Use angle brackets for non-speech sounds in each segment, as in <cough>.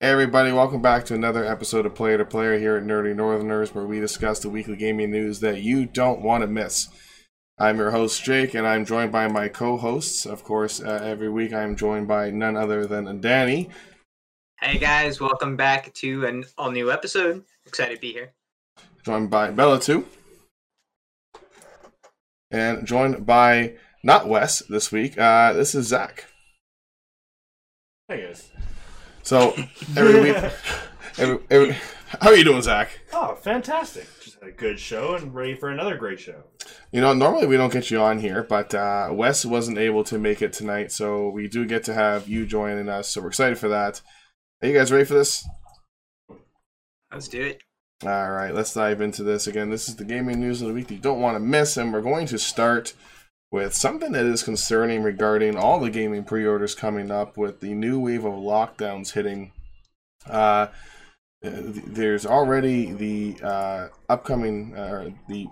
Hey everybody, welcome back to another episode of Player to Player here at Nerdy Northerners, where we discuss the weekly gaming news that you don't want to miss. I'm your host Jake, and I'm joined by my co-hosts. Of course, uh, every week I'm joined by none other than Danny. Hey guys, welcome back to an all new episode. Excited to be here. Joined by Bella too, and joined by not Wes this week. Uh, this is Zach. Hey guys. So every week, <laughs> every, every, how are you doing, Zach? Oh, fantastic. Just had a good show and ready for another great show. You know, normally we don't get you on here, but uh, Wes wasn't able to make it tonight, so we do get to have you joining us. So we're excited for that. Are you guys ready for this? Let's do it. All right, let's dive into this again. This is the gaming news of the week that you don't want to miss, and we're going to start with something that is concerning regarding all the gaming pre-orders coming up with the new wave of lockdowns hitting. Uh, there's already the uh, upcoming uh, the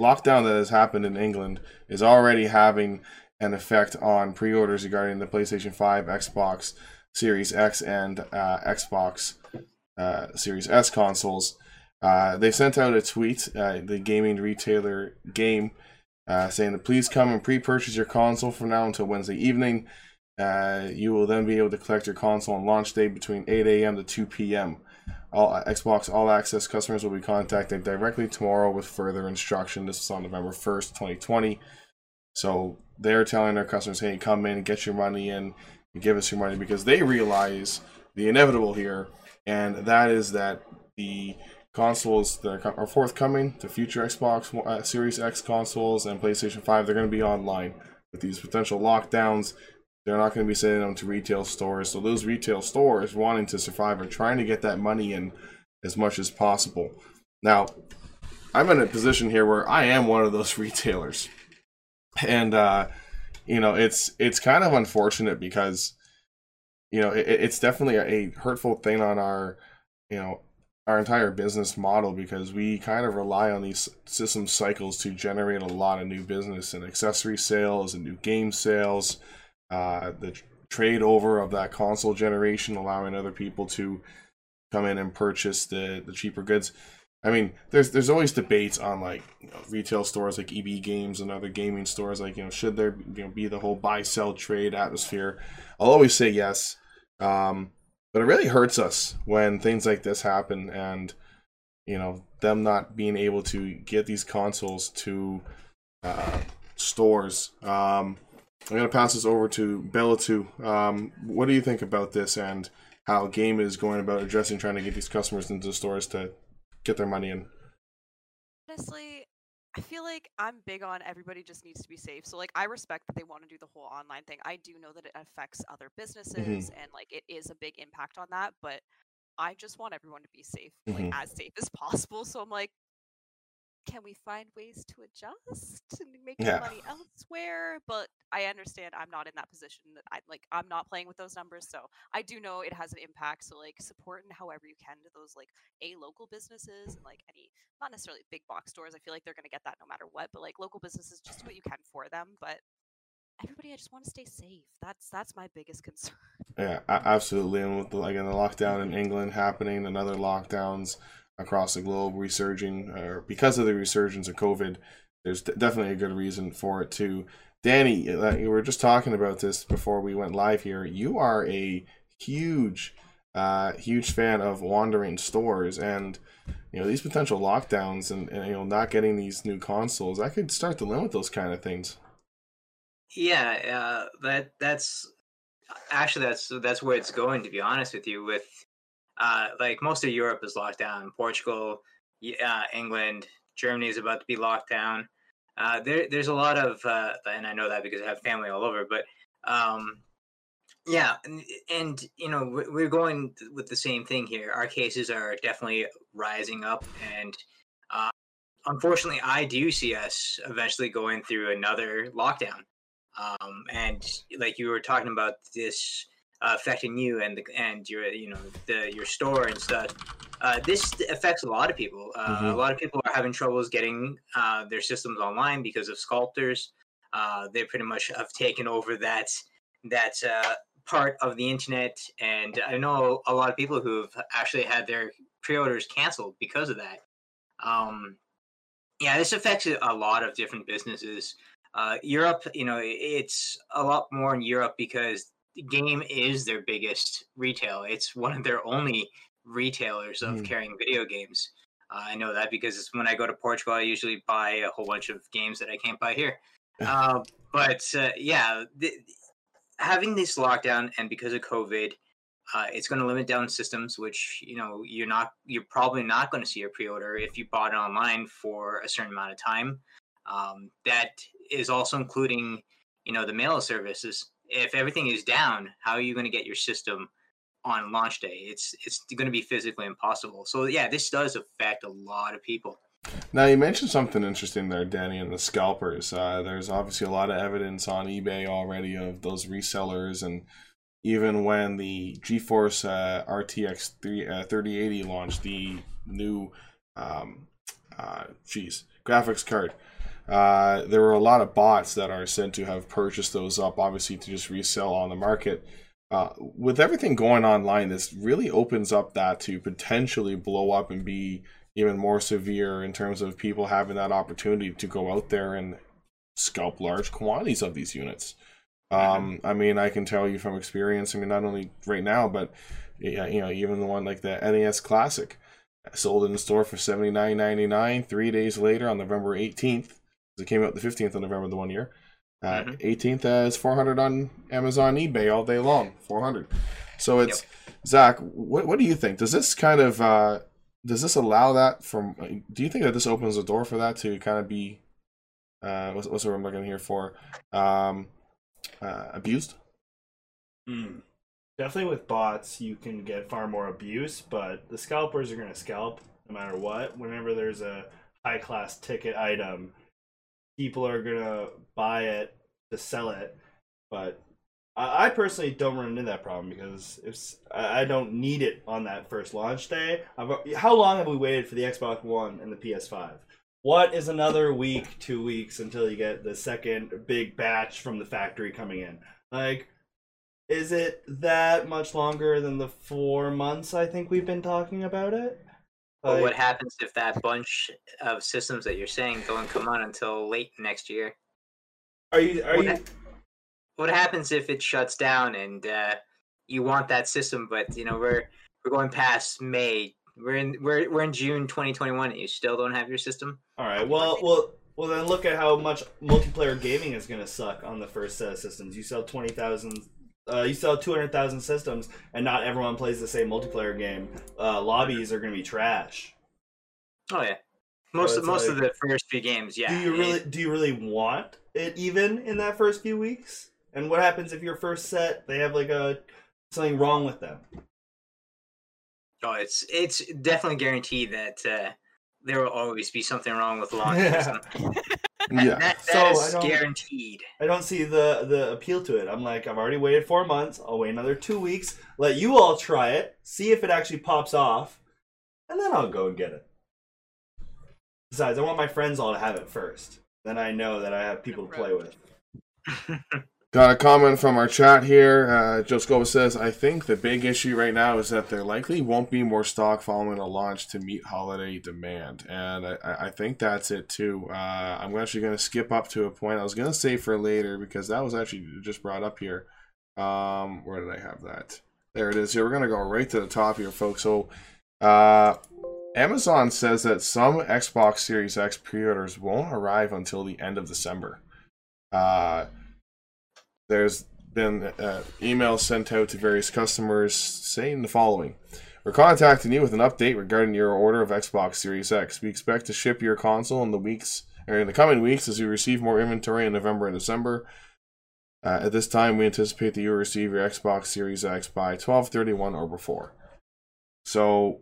lockdown that has happened in England is already having an effect on pre-orders regarding the PlayStation 5, Xbox Series X, and uh, Xbox uh, Series S consoles. Uh, they sent out a tweet, uh, the gaming retailer Game, uh, saying that please come and pre-purchase your console from now until Wednesday evening. Uh, you will then be able to collect your console on launch day between 8 a.m. to 2 p.m. All uh, Xbox All Access customers will be contacted directly tomorrow with further instruction. This is on November 1st, 2020. So they're telling their customers, hey, come in, get your money in, give us your money because they realize the inevitable here, and that is that the consoles that are forthcoming, the future Xbox uh, Series X consoles and PlayStation 5, they're going to be online. With these potential lockdowns, they're not going to be sending them to retail stores. So those retail stores wanting to survive are trying to get that money in as much as possible. Now, I'm in a position here where I am one of those <laughs> retailers. And uh, you know, it's it's kind of unfortunate because you know, it, it's definitely a, a hurtful thing on our, you know, our entire business model because we kind of rely on these system cycles to generate a lot of new business and accessory sales and new game sales uh, the trade over of that console generation allowing other people to come in and purchase the, the cheaper goods. I mean there's there's always debates on like you know, retail stores like eb games and other gaming stores like you know should there you know, be the whole buy sell trade atmosphere? I'll always say yes. Um, but it really hurts us when things like this happen and you know them not being able to get these consoles to uh, stores. Um, i'm to pass this over to bella too. Um, what do you think about this and how game is going about addressing trying to get these customers into the stores to get their money in? Honestly, I feel like I'm big on everybody just needs to be safe. So like I respect that they want to do the whole online thing. I do know that it affects other mm-hmm. businesses and like it is a big impact on that, but I just want everyone to be safe, like mm-hmm. as safe as possible. So I'm like can we find ways to adjust and make Yeah. money elsewhere? But I understand I'm not in that position that I like I'm not playing with those numbers. So I do know it has an impact. So like support in however you can to those like a local businesses and like any not necessarily big box stores. I feel like they're gonna get that no matter what. But like local businesses, just do what you can for them. But everybody, I just want to stay safe. That's that's my biggest concern. Yeah, absolutely. And with the, like in the lockdown in England happening and other lockdowns across the globe resurging, or because of the resurgence of COVID, there's definitely a good reason for it too. Danny, uh, we were just talking about this before we went live here. You are a huge, uh, huge fan of wandering stores, and you know these potential lockdowns and, and you know not getting these new consoles. I could start to limit those kind of things. Yeah, uh, that that's actually that's that's where it's going. To be honest with you, with uh, like most of Europe is locked down. Portugal, uh, England, Germany is about to be locked down. Uh, there, there's a lot of, uh, and I know that because I have family all over. But um, yeah, and, and you know we- we're going with the same thing here. Our cases are definitely rising up, and uh, unfortunately, I do see us eventually going through another lockdown. Um, and like you were talking about this uh, affecting you and the, and your you know the your store and stuff. Uh, this affects a lot of people. Uh, A Mhm. lot of people are having troubles getting uh, their systems online because of scalpers. Uh, they pretty much have taken over that that uh, part of the internet, and I know a lot of people who've actually had their pre-orders canceled because of that. Um, yeah, this affects a lot of different businesses. Uh, Europe, you know, it's a lot more in Europe because game is their biggest retail. It's one of their only retailers of Mm. carrying video games. Uh, I know that because when I go to Portugal, I usually buy a whole bunch of games that I can't buy here. <laughs> Uh, but uh, yeah, th- having this lockdown and because of COVID, uh, it's going to limit down systems, which you know you're not you're probably not going to see a pre-order if you bought it online for a certain amount of time. Um, that is also including you know the mail services. If everything is down, how are you going to get your system on launch day? It's it's going to be physically impossible. So yeah, this does affect a lot of people. Now you mentioned something interesting there, Danny, and the scalpers. Uh, there's obviously a lot of evidence on eBay already of those resellers, and even when the GeForce uh, RTX 3, uh, 3080 launched, the new, um, uh, geez, graphics card, uh, there were a lot of bots that are said to have purchased those up, obviously to just resell on the market. Uh, with everything going online, this really opens up that to potentially blow up and be even more severe in terms of people having that opportunity to go out there and scalp large quantities of these units. Um, I mean, I can tell you from experience. I mean, not only right now, but you know, even the one like the NES Classic sold in the store for seventy nine ninety nine. Three days later, on November eighteenth, it came out the fifteenth of November the one year. Eighteenth uh, is four hundred on Amazon eBay all day long. Four hundred. So it's Zach. What what do you think? Does this kind of uh, does this allow that from? uh, Do you think that this opens the door for that to kind of be? Uh, what's, what's the word I'm looking here for? Um, uh, abused. Hmm. Definitely with bots, you can get far more abuse, but the scalpers are going to scalp no matter what. Whenever there's a high class ticket item, people are to buy it to sell it. But I I personally don't run into that problem because if I don't need it on that first launch day. I've, how long have we waited for the Xbox One and the PS5? What is another week, two weeks until you get the second big batch from the factory coming in? Like, is it that much longer than the four months I think we've been talking about it? But Like, what happens if that bunch of systems that you're saying don't come out until late next year? are you are what you ha- What happens if it shuts down and uh, you want that system, but you know we're we're going past May. We're in we're we're in June 2021, and you still don't have your system. all right? Well, well, well. Then look at how much multiplayer gaming is going to suck on the first set of systems. You sell twenty thousand. Uh, you sell 200,000 systems and not everyone plays the same multiplayer game. Uh, lobbies are going to be trash. Oh yeah, most it's most of the first few games. Yeah. do you really do you really want it even in that first few weeks? And what happens if your first set they have like a something wrong with them? Oh, it's it's definitely guaranteed that uh, there will always be something wrong with launch <laughs> Yeah. System. Yeah. That, So, that I is don't- guaranteed. I don't see the the appeal to it. I'm like, I've already waited four months. I'll wait another two weeks. Let you all try it, see if it actually pops off, and then I'll go and get it. Besides, I want my friends all to have it first. Then I know that I have people to play with. <laughs> Got a comment from our chat here. Uh, Joe Scoba says, I think the big issue right now is that there likely won't be more stock following a launch to meet holiday demand. And I, I think that's it too. Uh, I'm actually going to skip up to a point I was going to say for later because that was actually just brought up here. Um, where did I have that? There it is. Here, we're going to go right to the top here, folks. So, uh, Amazon says that some Xbox Series X pre orders won't arrive until the end of December. Uh, there's been uh, emails sent out to various customers saying the following We're contacting you with an update regarding your order of Xbox Series X. We expect to ship your console in the weeks or in the coming weeks as we receive more inventory in November and December. Uh, at this time, we anticipate that you will receive your Xbox Series X by 12:31 or before. So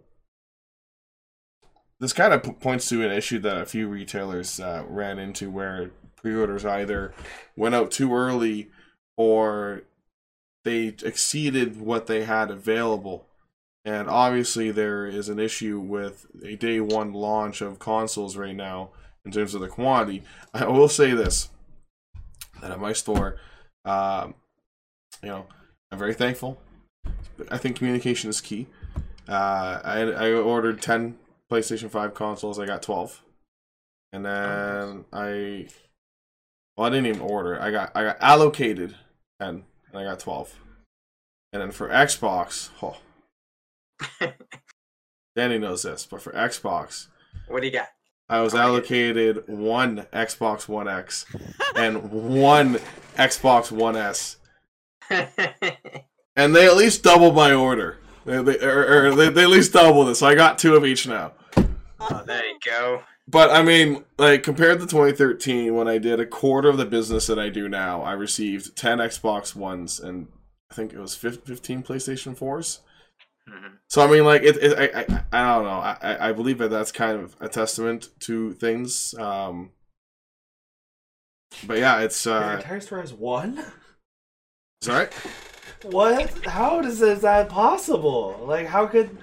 this kind of points to an issue that a few retailers uh, ran into, where pre-orders either went out too early or they exceeded what they had available. And obviously, there is an issue with a day one launch of consoles right now in terms of the quantity. I will say this that at my store, um, you know, I'm very thankful. I think communication is key. Uh, I I ordered ten PlayStation Five consoles. I got twelve, and then I well I didn't even order. I got I got allocated ten, and I got twelve. And then for Xbox, oh, <laughs> Danny knows this, but for Xbox, What do you got? I was allocated one Xbox One X and one Xbox One S, <laughs> and they at least doubled my order. They, they, or, or they, they at least doubled it, so I got two of each now. oh, there you go. But I mean, like compared to 2013, when I did a quarter of the business that I do now, I received 10 Xbox Ones and I think it was 15 PlayStation 4s. Mhm. So I mean, like it, it I, I, I don't know. I, I- I believe that that's kind of a testament to things. Um, but yeah, it's Your uh, entire store has one. sorry. What? How does is that possible? Like, how could?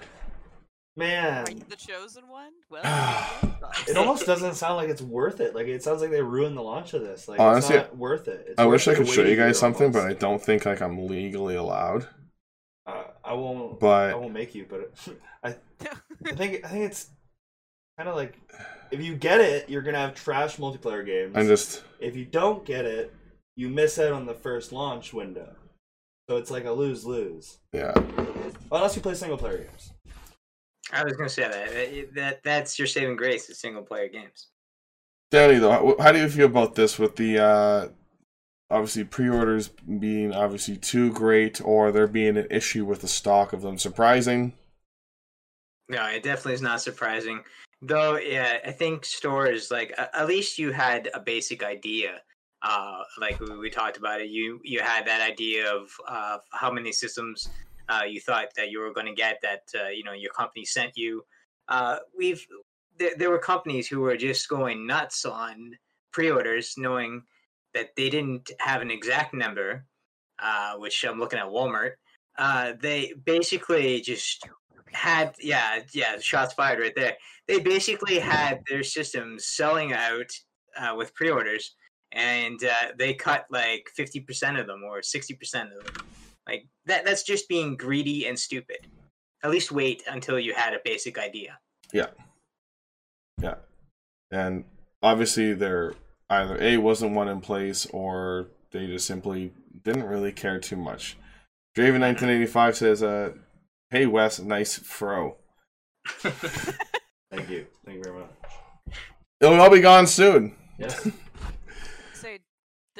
Man, Are you the chosen one? Well, <sighs> it almost doesn't sound like it's worth it. Like, it sounds like they ruined the launch of this. Like, Honestly, it's not worth it. It's I worth wish I could show you guys here something, but I don't think like I'm legally allowed. Uh, I won't. But I won't make you. But <laughs> I, I <laughs> think I think it's kind of like if you get it, you're gonna have trash multiplayer games. I'm just if you don't get it, you miss out on the first launch window. So it's like a lose lose. yeah. Unless you play single player games. I was gonna say that. that that that's your saving grace is single player games. Danny, though, how, how do you feel about this with the uh, obviously pre-orders being obviously too great, or there being an issue with the stock of them? Surprising. No, it definitely is not surprising. Though, yeah, I think stores like at least you had a basic idea. Uh, like we, we talked about it, you you had that idea of uh, how many systems uh, you thought that you were going to get that uh, you know your company sent you. Uh, we've there, there were companies who were just going nuts on pre-orders, knowing that they didn't have an exact number. Uh, which I'm looking at Walmart. Uh, they basically just had yeah yeah shots fired right there they basically had their systems selling out uh, with pre-orders and uh, they cut like 50% of them or 60% of them like that that's just being greedy and stupid at least wait until you had a basic idea Yeah. Yeah. And obviously, there either a wasn't one in place, or they just simply didn't really care too much. Draven 1985 says, uh, "Hey Wes, nice fro. <laughs> Thank you. Thank you very much. It'll all be gone soon." Yes. <laughs>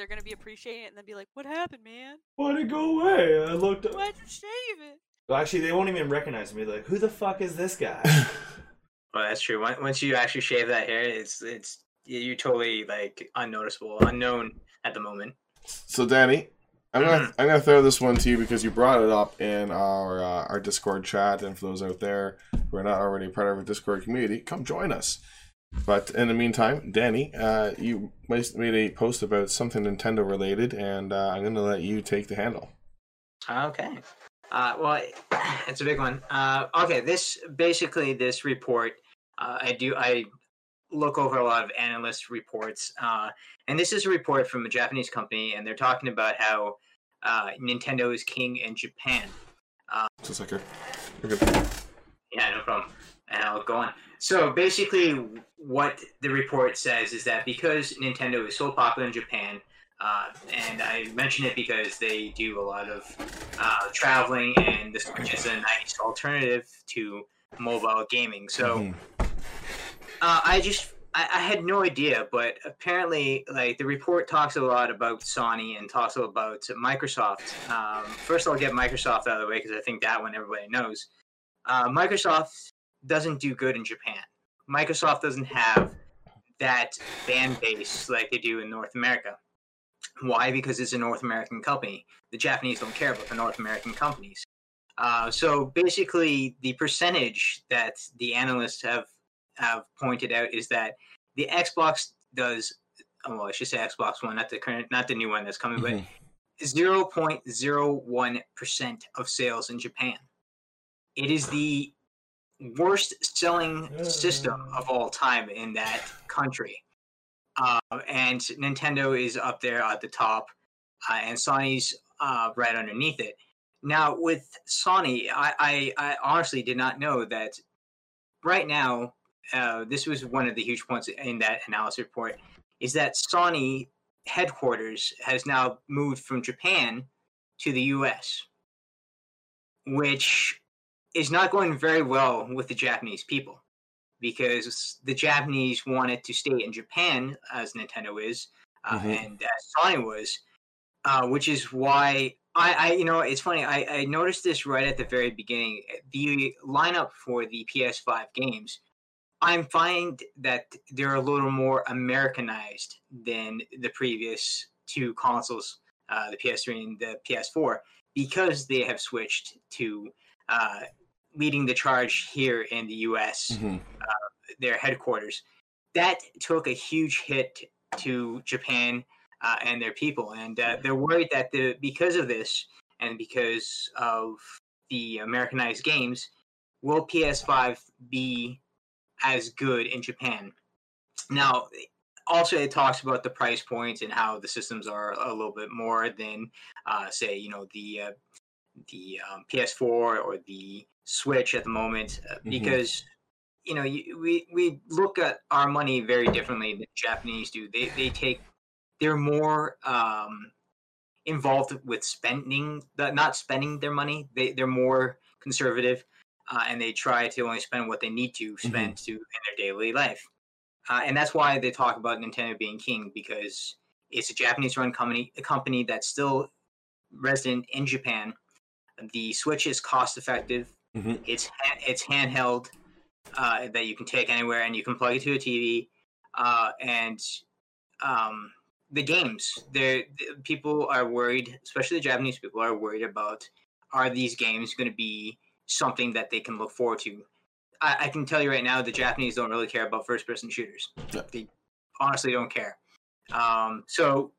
say they're gonna be appreciating it and then be like, "What happened, man? Why'd it go away? I looked up. Why'd you shave it?" Well, actually, they won't even recognize me. They're like, who the fuck is this guy? <laughs> well that's true Once- once you actually shave that hair it's it's you're totally like unnoticeable unknown at the moment So Danny, I'm gonna I'm gonna throw this one to you because you brought it up in our uh, our Discord chat, and for those out there who are not already part of our Discord community, come join us. But in the meantime, Danny, uh, you made a post about something Nintendo related, and uh, I'm gonna let you take the handle. Okay. Uh, well, <clears throat> it's a big one. Uh, okay, this basically this report. Uh, I do I look over a lot of analyst reports, uh, and this is a report from a Japanese company, and they're talking about how uh, Nintendo is king in Japan. Just a second. You're good. Yeah, no problem. And I'll go on. So basically, what the report says is that because Nintendo is so popular in Japan, uh, and I mention it because they do a lot of uh, traveling, and the Switch is a nice alternative to mobile gaming. So Mhm. uh, I just I, I had no idea, but apparently, like the report talks a lot about Sony and talks about Microsoft. Um, first, I'll get Microsoft out of the way because I think that one everybody knows. Uh, Microsoft doesn't do good in Japan. Microsoft doesn't have that fan base like they do in North America. Why? Because it's a North American company. The Japanese don't care about the North American companies. Uh, so basically, the percentage that the analysts have have pointed out is that the Xbox does, oh, well, I should say Xbox One, not the current, not the new one that's coming, Mhm. but zero point zero one percent of sales in Japan. It is the worst selling system of all time in that country. Uh, and Nintendo is up there at the top, uh, and Sony's uh, right underneath it. Now with Sony, I, I, I honestly did not know that right now. Uh, this was one of the huge points in that analysis report. Is that Sony headquarters has now moved from Japan to the U.S., which is not going very well with the Japanese people because the Japanese wanted to stay in Japan as Nintendo is, uh, Mhm. and as Sony was, uh, which is why I, I, you know, it's funny. I, I noticed this right at the very beginning. The lineup for the PS5 games, I find that they're a little more Americanized than the previous two consoles, uh, the PS3 and the PS4, because they have switched to uh, leading the charge here in the US Mhm. their headquarters. That took a huge hit to Japan uh, and their people, and uh, they're worried that the because of this and because of the Americanized games, will PS5 be as good in Japan? Now, also it talks about the price points and how the systems are a little bit more than, uh, say, you know, the uh, the um, PS4 or the Switch at the moment, uh, Mhm. because you know you, we we look at our money very differently than Japanese do. They they take they're more um, involved with spending, the- not spending their money. They they're more conservative, uh, and they try to only spend what they need to spend to in their daily life. Uh, and that's why they talk about Nintendo being king because it's a Japanese-run company, a company that's still resident in Japan. The Switch is cost-effective. Mhm. It's ha- it's handheld uh, that you can take anywhere, and you can plug it to a TV. Uh, and um, the games, there people are worried, especially the Japanese people are worried about are these games going to be something that they can look forward to. I, I can tell you right now, the Japanese don't really care about first-person shooters. Yeah. They honestly don't care. Um, so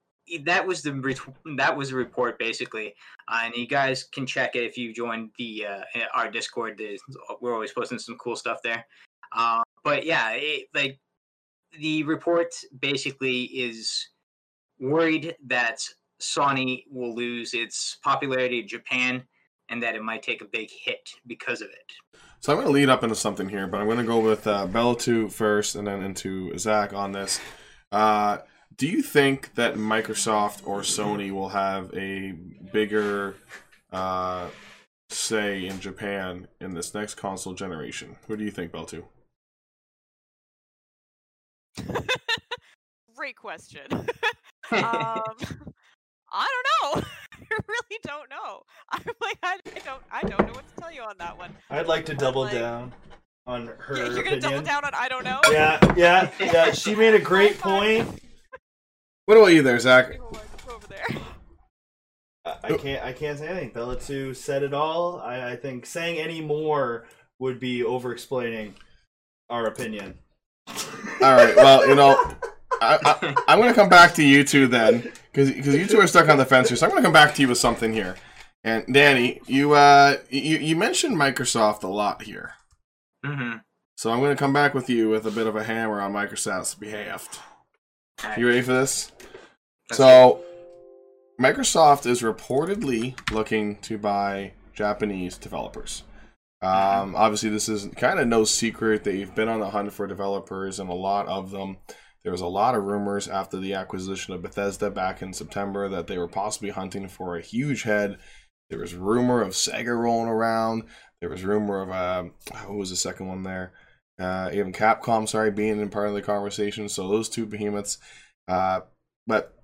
that was the <laughs> that was the report basically, uh, and you guys can check it if you join the uh, our Discord. There's- We're always posting some cool stuff there. Uh, but yeah, it, like the report basically is worried that Sony will lose its popularity in Japan and that it might take a big hit because of it. So I'm going to lead up into something here, but I'm going to go with uh, Bella 2 first and then into Zach on this. Uh, do you think that Microsoft or Sony will have a bigger uh, say in Japan in this next console generation? Who do you think, Bell <laughs> 2? Great question. <laughs> um, I don't know. <laughs> I really don't know. I'm like, I, I don't, I don't know what to tell you on that one. I'd like to double Like- down on her Yeah, you're gonna double down on I don't know. Yeah, yeah, yeah. She made a great point. What about you there, Zach? People are over there. <laughs> I I can't. I can't say anything. Bella Two said it all. I, I think saying any more would be over-explaining our opinion. All right, well, you know, I, I, I'm going to come back to you two then, because because you two are stuck on the fence here. So I'm going to come back to you with something here. And Danny, you uh, you, you mentioned Microsoft a lot here. Mm-hmm. So I'm going to come back with you with a bit of a hammer on Microsoft's behalf. You ready for this? So, Microsoft is reportedly looking to buy Japanese developers. Um, obviously, this is kind of no secret. That they've been on the hunt for developers, and a lot of them. There was a lot of rumors after the acquisition of Bethesda back in September that they were possibly hunting for a huge head. There was rumor of Sega rolling around. There was rumor of uh, who was the second one there? Uh, even Capcom, sorry, being in part of the conversation. So those two behemoths. Uh, but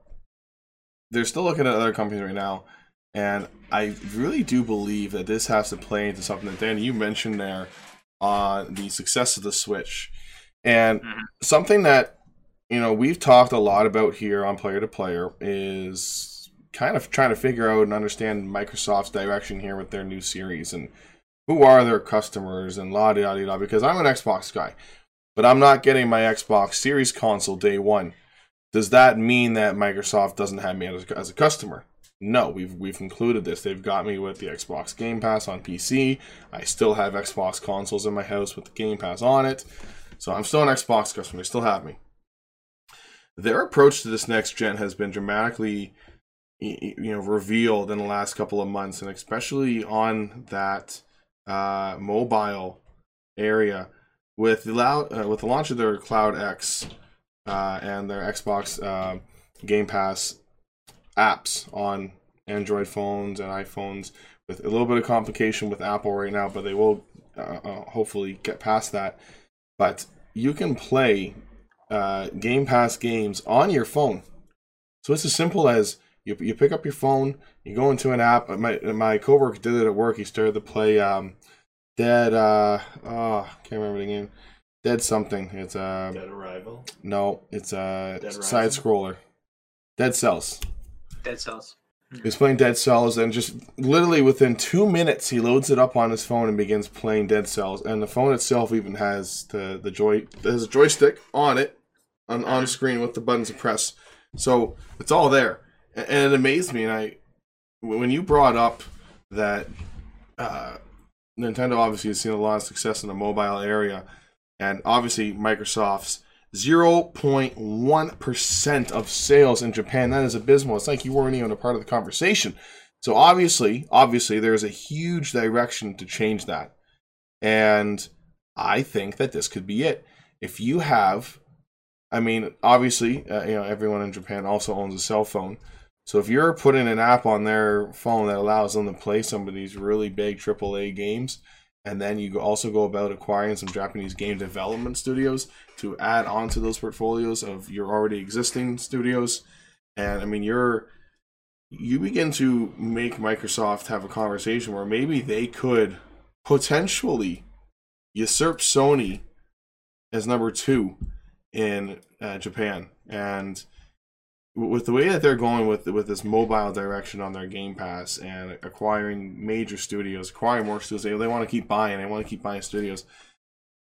they're still looking at other companies right now. And I really do believe that this has to play into something that Dan you mentioned there on the success of the Switch. And Mhm. something that you know we've talked a lot about here on Player to Player is kind of trying to figure out and understand Microsoft's direction here with their new series and who are their customers and la da di da. Because I'm an Xbox guy, but I'm not getting my Xbox Series console day one. Does that mean that Microsoft doesn't have me as, as a customer? No, we've we've concluded this. They've got me with the Xbox Game Pass on PC. I still have Xbox consoles in my house with the Game Pass on it. So I'm still an Xbox customer. They still have me. Their approach to this next gen has been dramatically you know revealed in the last couple of months, and especially on that uh, mobile area with the uh, with the launch of their Cloud X uh, and their Xbox uh, Game Pass apps on Android phones and iPhones. With a little bit of complication with Apple right now, but they will uh, uh, hopefully get past that. But you can play Game Pass games on your phone. So it's as simple as you, you pick up your phone, you go into an app. My my coworker did it at work. He started to play um, Dead. Uh, oh, can't remember the game. Dead something. It's uh, Dead Arrival. no, it's a side scroller. Dead Cells. Dead Cells. He was playing Dead Cells, and just literally within two minutes, he loads it up on his phone and begins playing Dead Cells. And the phone itself even has the the joy there's a joystick on it, on on screen with the buttons to press. So it's all there, A- and it amazed me. And I, when you brought up that uh, Nintendo obviously has seen a lot of success in the mobile area, and obviously Microsoft's 0.1% of sales in Japan. That is abysmal. It's like you weren't even a part of the conversation. So obviously, obviously there's a huge direction to change that. And I think that this could be it. If you have I mean, obviously, uh, you know, everyone in Japan also owns a cell phone. So if you're putting an app on their phone that allows them to play some of these really big AAA games, and then you also go about acquiring some Japanese game development studios to add onto those portfolios of your already existing studios, and I mean, you're you begin to make Microsoft have a conversation where maybe they could potentially usurp Sony as number two in uh, Japan, and with the way that they're going with with this mobile direction on their Game Pass and acquiring major studios, acquiring more studios, they, they want to keep buying. They want to keep buying studios.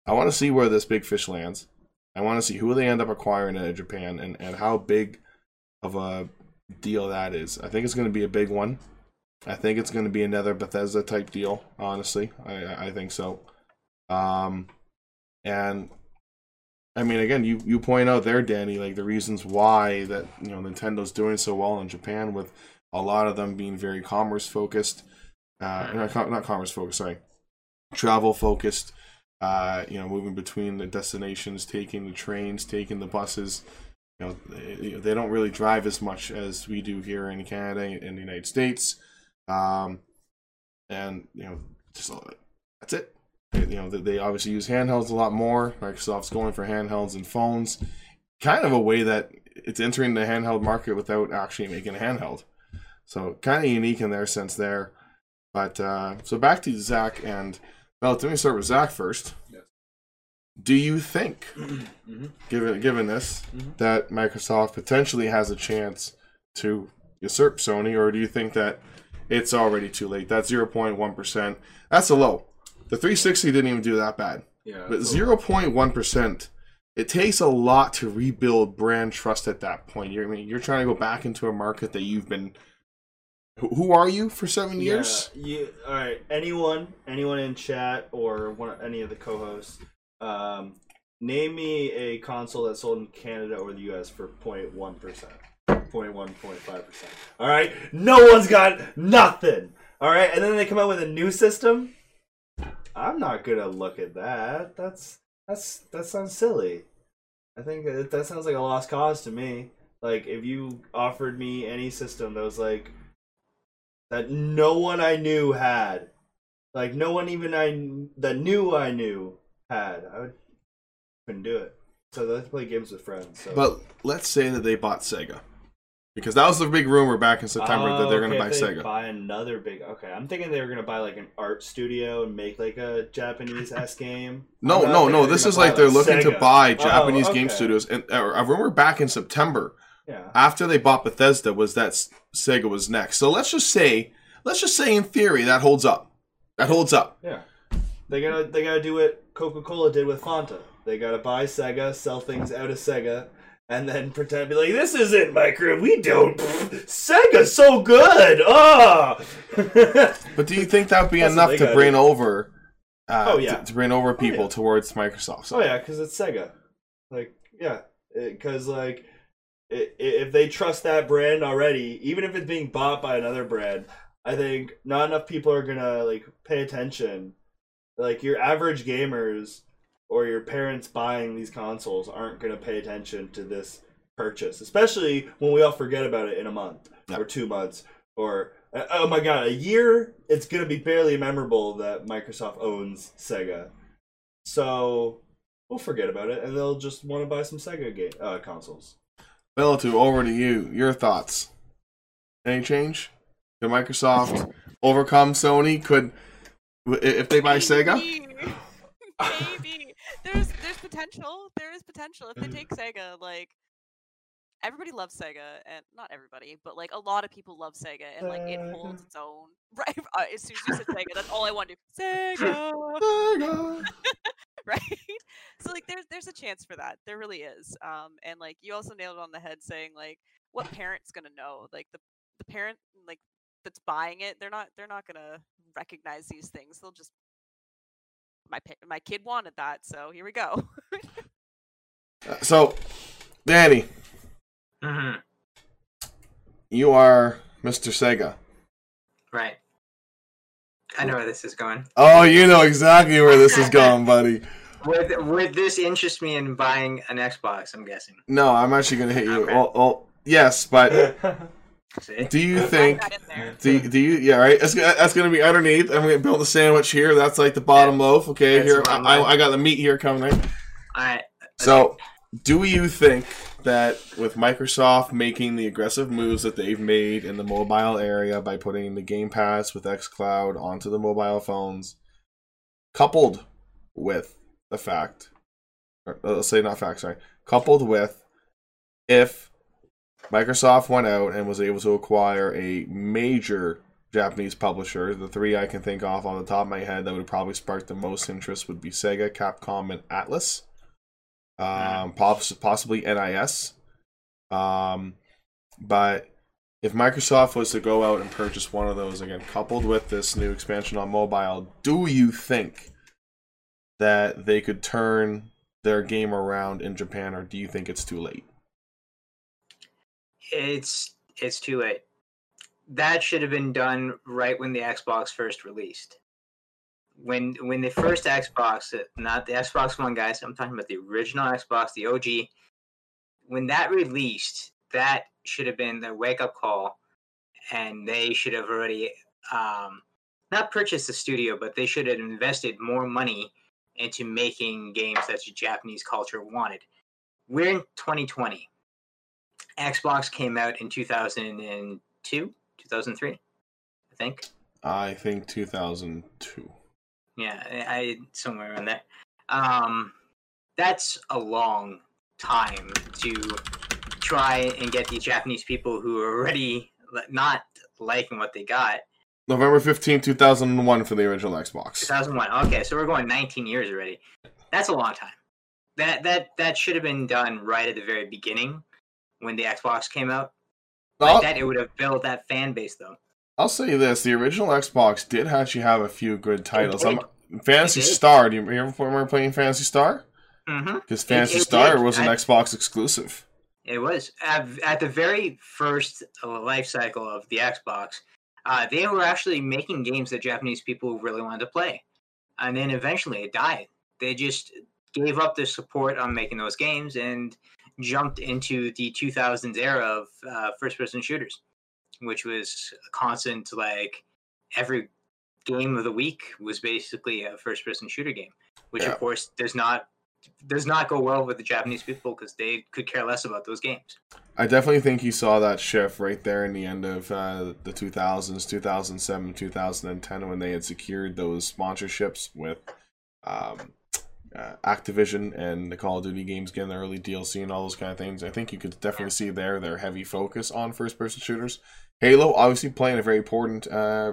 I want to see where this big fish lands. I want to see who they end up acquiring in Japan and, and how big of a deal that is. I think it's going to be a big one. I think it's going to be another Bethesda type deal. Honestly, I I think so. Um, and I mean, again, you you point out there, Danny, like the reasons why that you know Nintendo's doing so well in Japan, with a lot of them being very commerce focused, uh, not, com- not commerce focused, sorry, travel focused. Uh, you know, moving between the destinations, taking the trains, taking the buses. You know, they, they don't really drive as much as we do here in Canada and the United States. Um, and you know, just that's it. You know, they- obviously use handhelds a lot more. Microsoft's going for handhelds and phones, kind of a way that it's entering the handheld market without actually making a handheld. So kind of unique in their sense there. But uh, so back to Zach and well, let me start with Zach first. Yes. Do you think, <clears throat> Mm-hmm. given given this, Mhm. that Microsoft potentially has a chance to usurp Sony, or do you think that it's already too late? That zero point one percent, that's a low. The 360 didn't even do that bad, Yeah. but zero point one percent. It takes a lot to rebuild brand trust at that point. You're, I mean, you're trying to go back into a market that you've been. Who who are you for seven years? Yeah, you, all right. Anyone, anyone in chat or one, any of the co-hosts, um, name me a console that sold in Canada or the U.S. for 0.1 percent, 0.1, 0.5 percent. All right, no one's got nothing. All right, and then they come out with a new system. I'm not gonna look at that. That's that's that sounds silly. I think that, that sounds like a lost cause to me. Like if you offered me any system that was like that no one I knew had, like no one even I that knew I knew had, I would couldn't do it. So let's play games with friends. So. But let's say that they bought Sega, because that was the big rumor back in September that Oh, they're going to okay, buy Sega. Buy another big. Okay, I'm thinking they were gonna buy like an art studio and make like a Japanese s game. <laughs> No, no, no. This is like they're looking to Sega. buy Oh, Japanese game studios. And uh, a rumor back in September Yeah. after they bought Bethesda was that Sega was next. So let's just say, let's just say in theory that holds up. That holds up. Yeah. They gotta they gotta do what Coca Cola did with Fanta. They gotta buy Sega, sell things out of Sega, and then pretend to be like, "This isn't micro. We don't. pfft, Sega's so good. Oh." <laughs> But do you think that would be That's enough to bring over? Uh, Oh, yeah. to, to bring over people yeah. towards Microsoft. So oh yeah, because it's Sega. Like yeah, because like i- if they trust that brand already, even if it's being bought by another brand, I think not enough people are gonna like pay attention. Like your average gamers or your parents buying these consoles aren't gonna pay attention to this purchase, especially when we all forget about it in a month Yeah. or two months or uh, oh my god, a year. It's gonna be barely memorable that Microsoft owns Sega, so we'll forget about it and they'll just want to buy some Sega game uh, consoles. Bellatu, over to you. Your thoughts? Any change? Could Microsoft overcome Sony? Could if they buy Sega? <laughs> Maybe. There's there's potential. There is potential if they take Sega. Like everybody loves Sega, and not everybody, but like a lot of people love Sega, and like it holds its own. <laughs> Right. Uh, as soon as you said Sega, that's all I want to do. Sega. Sega. <laughs> right? So like there's there's a chance for that. There really is. Um and like you also nailed it on the head saying like what parent's gonna know? Like the the parent like that's buying it, they're not they're not gonna recognize these things. They'll just my my kid wanted that, so here we go. <laughs> So, Danny, hmm you are Mr. Sega. Right. I know where this is going. Oh, you know exactly where this is going, buddy. <laughs> Would would this interest me in buying an Xbox? I'm guessing. No, I'm actually gonna hit you. Okay. Oh, oh yes, but See? <laughs> do you think? that in. Do, do you? Yeah, right. That's, gonna- that's gonna be underneath. I'm gonna build a sandwich here. That's like the bottom loaf. Okay, That's here the bottom I. I got the meat here coming. Right. I So, do you think that with Microsoft making the aggressive moves that they've made in the mobile area by putting the Game Pass with xCloud onto the mobile phones, coupled with the fact, or uh, let's say not fact, sorry, coupled with if Microsoft went out and was able to acquire a major Japanese publisher, the three I can think of on the top of my head that would probably spark the most interest would be Sega, Capcom, and Atlus um, possibly NIS. Um, but if Microsoft was to go out and purchase one of those again, coupled with this new expansion on mobile, do you think that they could turn their game around in Japan, or do you think it's too late? It's it's too late. That should have been done right when the Xbox first released. When when the first Xbox, not the Xbox One, guys, I'm talking about the original Xbox, the OG. When that released, that should have been the wake up call, and they should have already um, not purchased the studio, but they should have invested more money into making games that the Japanese culture wanted. We're in 2020. Xbox came out in 2002, 2003, I think. I think 2002. Yeah, I, I somewhere around there. Um, that's a long time to try and get these Japanese people who are already not liking what they got. November 15, 2001 for the original Xbox. 2001. Okay, so we're going 19 years already. That's a long time. That that that should have been done right at the very beginning when the Xbox came out. Like I'll, that, it would have built that fan base though. I'll say this: the original Xbox did actually have a few good titles. I'm, Phantasy Star. Do you remember, remember playing Phantasy Star? Mm-hmm. Because Phantasy it Star did. was an I- Xbox exclusive. It was at, at the very first uh, life cycle of the Xbox. Uh, they were actually making games that Japanese people really wanted to play, and then eventually it died. They just gave up their support on making those games and jumped into the 2000s era of uh, first-person shooters, which was a constant. Like every game of the week was basically a first-person shooter game, which Yeah. of course does not does not go well with the Japanese people because they could care less about those games. I definitely think you saw that shift right there in the end of uh, the 2000s, 2007, 2010, when they had secured those sponsorships with um, uh, Activision and the Call of Duty games getting the early DLC and all those kind of things. I think you could definitely see there their heavy focus on first person shooters. Halo, obviously, playing a very important uh,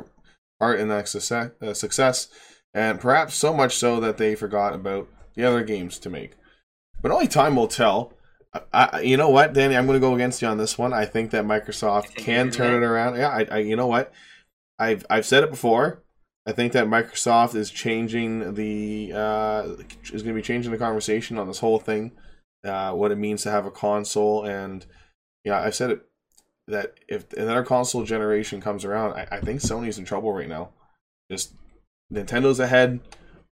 part in that success, uh, success, and perhaps so much so that they forgot about the other games to make. But only time will tell. I, you know what, Danny? I'm going to go against you on this one. I think that Microsoft think can turn right. it around. Yeah, I, I, you know what? I've I've said it before. I think that Microsoft is changing the uh, is going to be changing the conversation on this whole thing, uh, what it means to have a console, and yeah, I've said it that if another console generation comes around, I, I think Sony's in trouble right now. Just Nintendo's ahead.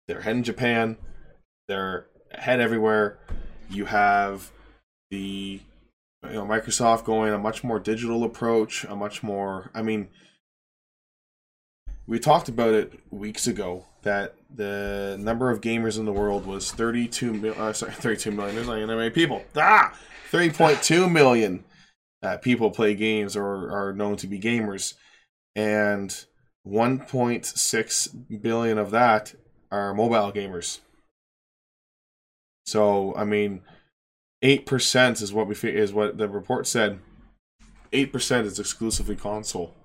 They're ahead in Japan. They're ahead everywhere. You have the you know Microsoft going a much more digital approach, a much more. I mean, we talked about it weeks ago that the number of gamers in the world was 32 mil, uh, sorry <laughs> 32 million. There's not that many people. Ah! 3.2 million uh, people play games or are known to be gamers. And 1.6 billion of that are mobile gamers. So i mean 8% is what we is what the report said. 8% is exclusively console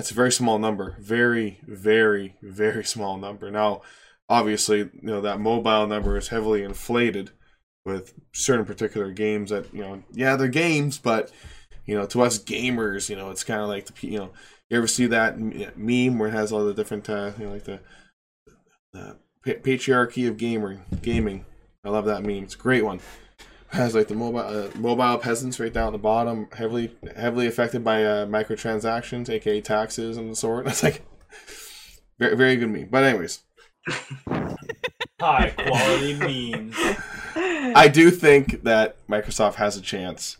that's a very small number. Very, very, very small number. Now, obviously, you know that mobile number is heavily inflated with certain particular games that you know, yeah, they're games, but you know, to us gamers, you know, it's kind of like the you know, you ever see that meme where it has all the different, uh, you know, like the, the patriarchy of gamer gaming. I love that meme. It's a great one has like the mobile uh, mobile peasants right down at the bottom, heavily heavily affected by uh, microtransactions, aka taxes and the sort. <laughs> It's like very very good meme. But anyways, <laughs> high quality memes. I do think that Microsoft has a chance.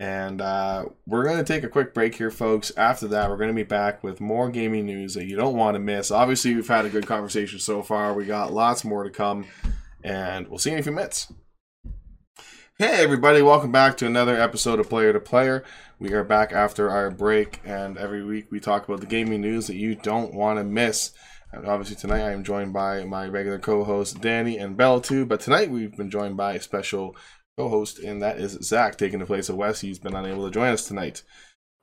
And uh, we're going to take a quick break here, folks. After that, we're going to be back with more gaming news that you don't want to miss. Obviously, we've had a good conversation so far. We got lots more to come, and we'll see you in a few minutes. Hey, everybody, welcome back to another episode of Player to Player. We are back after our break, and every week we talk about the gaming news that you don't want to miss. And obviously, tonight I am joined by my regular co host Danny and Bell, too. But tonight we've been joined by a special co host, and that is Zach, taking the place of Wes. He's been unable to join us tonight.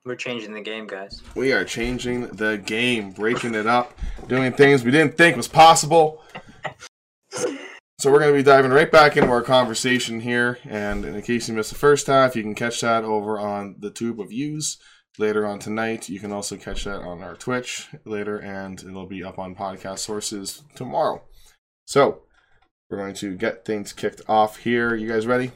We're changing the game, guys. We are changing the game, breaking it up, doing things we didn't think was possible. <laughs> So we're going to be diving right back into our conversation here, and in case you missed the first half, you can catch that over on the Tube of Views later on tonight. You can also catch that on our Twitch later, and it'll be up on podcast sources tomorrow. So we're going to get things kicked off here. You guys ready?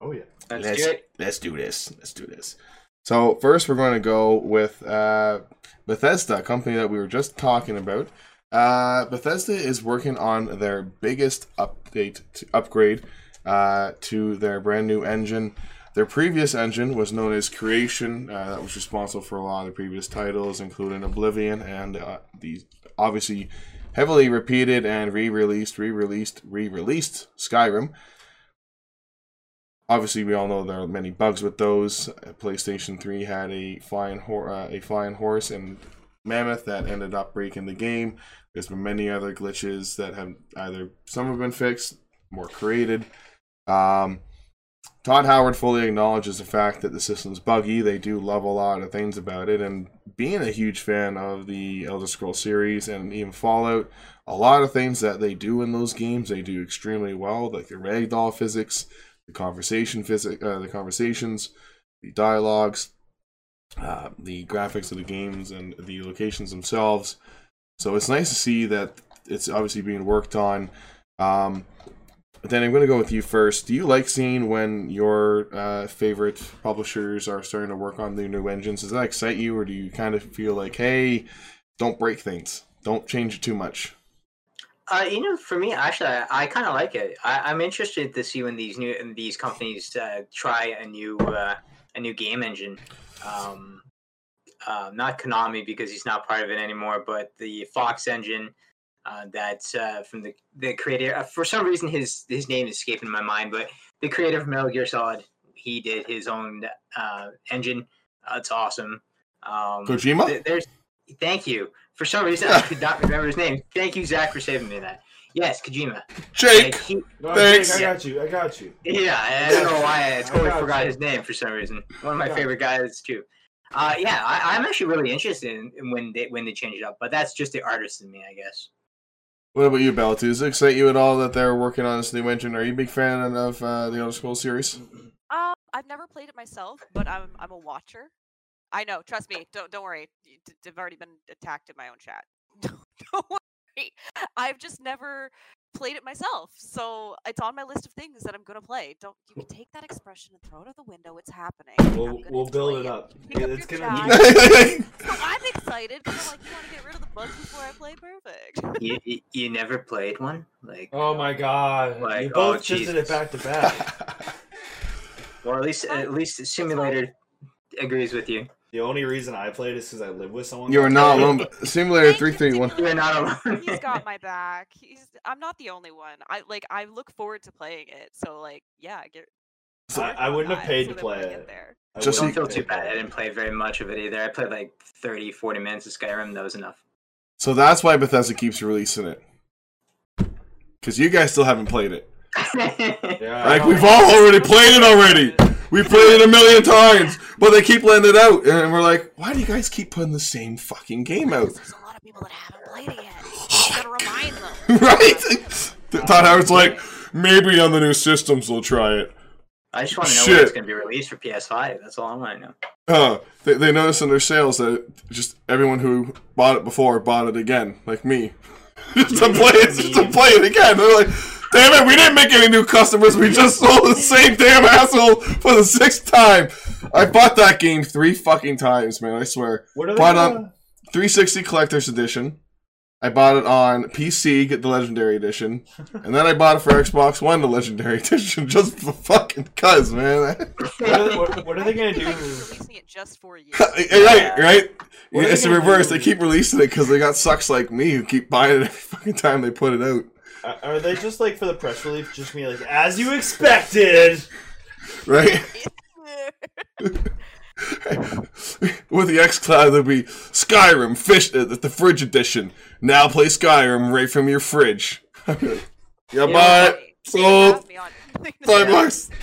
Oh yeah. Let's, let's do. Let's do this. Let's do this. So first, we're going to go with uh, Bethesda, company that we were just talking about. Uh, Bethesda is working on their biggest update to upgrade uh, to their brand new engine. Their previous engine was known as Creation, uh, that was responsible for a lot of the previous titles, including Oblivion and uh, the obviously heavily repeated and re-released, re-released, re-released Skyrim. Obviously, we all know there are many bugs with those. PlayStation 3 had a flying, hor- uh, a flying horse and mammoth that ended up breaking the game. There's been many other glitches that have either some have been fixed, more created. Um, Todd Howard fully acknowledges the fact that the system's buggy. They do love a lot of things about it, and being a huge fan of the Elder Scroll series and even Fallout, a lot of things that they do in those games they do extremely well, like the ragdoll physics, the conversation physics, uh, the conversations, the dialogues, uh, the graphics of the games, and the locations themselves. So it's nice to see that it's obviously being worked on. Um, then I'm going to go with you first. Do you like seeing when your uh, favorite publishers are starting to work on the new engines? Does that excite you, or do you kind of feel like, hey, don't break things, don't change it too much? Uh, you know, for me, actually, I, I kind of like it. I, am interested to see when these new these companies uh, try a new uh, a new game engine. Um, uh, not Konami because he's not part of it anymore, but the Fox engine uh, that's uh, from the the creator. Uh, for some reason, his his name is escaping my mind, but the creator of Metal Gear Solid, he did his own uh, engine. Uh, it's awesome. Um, Kojima. Th- there's thank you. For some reason, I could not remember his name. Thank you, Zach, for saving me that. Yes, Kojima. Jake. Like, he- No, Thanks. Jake, I got you. I got you. yeah, I don't know why I I totally got forgot you. his name for some reason. One of my Yeah. favorite guys too. Uh, yeah, I, I'm actually really interested in, in when they when they change it up, but that's just the artist in me, I guess. What about you, Bella? Does it excite you at all that they're working on this new engine? Are you a big fan of uh, the Elder Scrolls series? Um, I've never played it myself, but I'm I'm a watcher. I know. Trust me. Don't don't worry. I've already been attacked in my own chat. <laughs> don't worry. I've just never played it myself, so it's on my list of things that I'm gonna play. Don't you can take that expression and throw it out the window. It's happening. We'll, we'll build it up. <laughs> Pick up It's gonna jack. be <laughs> So I'm excited because I'm like, you want to get rid of the bugs before I play perfect. You, <laughs> you you never played one? Like, Oh my god. Like, you oh, both just did it back to back. or at least at least Simulator agrees with you. The only reason I played is because I live with someone. You are not played alone. but Simulator Thank you, 331. You're not alone. He's got <laughs> my back. He's I'm not the only one. I like I look forward to playing it. So like yeah, get. So- work I wouldn't have paid so to that when I play get it. There. I Just so wouldn't Don't feel too bad. I didn't play very much of it either. I played like 30, 40 minutes of Skyrim. That was enough. So that's why Bethesda keeps releasing it. Because you guys still haven't played it. <laughs> Yeah, Like, we've all already played it already. We played it a million times, but they keep letting it out. And we're like, why do you guys keep putting the same fucking game out? There's a lot of people that haven't played it yet. <sighs> You gotta remind them. <laughs> right? Todd Howard's like, maybe on the new systems they'll try it. I just want to know Shit. when it's going to be released for PS5. That's all I want to know. Uh, they, they noticed in their sales that just everyone who bought it before bought it again, like me. <laughs> just to play it, just to play it again. They're like, damn it, we didn't make any new customers. We just sold the same damn asshole for the sixth time. I bought that game three fucking times, man. I swear. What are they But, um, gonna- 360 Collector's Edition. I bought it on PC, get the Legendary Edition, <laughs> and then I bought it for Xbox One, the Legendary <laughs> Edition, just for fucking cuz, man. what, are they, what, what are they gonna do? like releasing it just for you. <laughs> right, right. What it's they the reverse. do? They keep releasing it because they got sucks like me who keep buying it every fucking time they put it out. Are- Are they just like for the press release, just me like as you expected? Right? <laughs> With the xCloud, there'll be Skyrim, fish, uh, the fridge edition. Now play Skyrim right from your fridge. <laughs> yeah, Yeah. buy it. Sold. Have me. Five bucks. <laughs>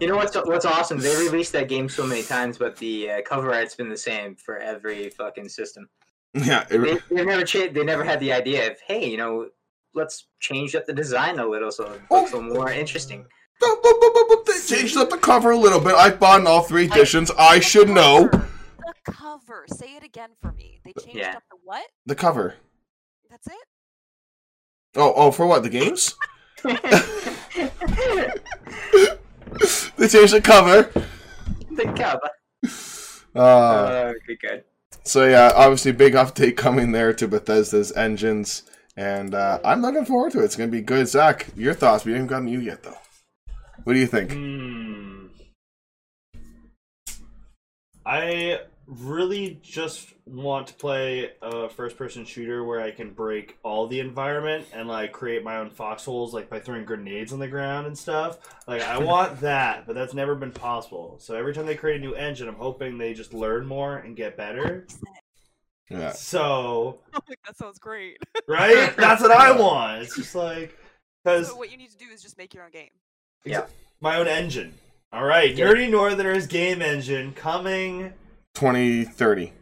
You know what's what's awesome? They released that game so many times, but the uh, cover art's been the same for every fucking system. Yeah, it- They, they never cha- They never had the idea of, hey, you know, let's change up the design a little so it looks a little more interesting. changed up the cover a little bit. I bought in all three editions. I should know The cover. Say it again for me. They changed Yeah. up the what? the cover. That's it. Oh, oh, for what? The games? <laughs> <laughs> they changed the cover. the cover. Uh, Uh, good, good. so yeah, obviously big update coming there to Bethesda's engines, and uh, I'm looking forward to it. It's gonna be good. Zach, your thoughts? We haven't gotten you yet though. What do you think? Hmm. I really just want to play a first person shooter where I can break all the environment and like create my own foxholes like by throwing grenades on the ground and stuff. Like I <laughs> want that, but that's never been possible. So every time they create a new engine, I'm hoping they just learn more and get better. Yeah, So, like, that sounds great. <laughs> right? That's what I want. It's just like cuz so what you need to do is just make your own game. Yeah. My own engine. All right, Yeah. Nerdy Northerners game engine coming. 2030.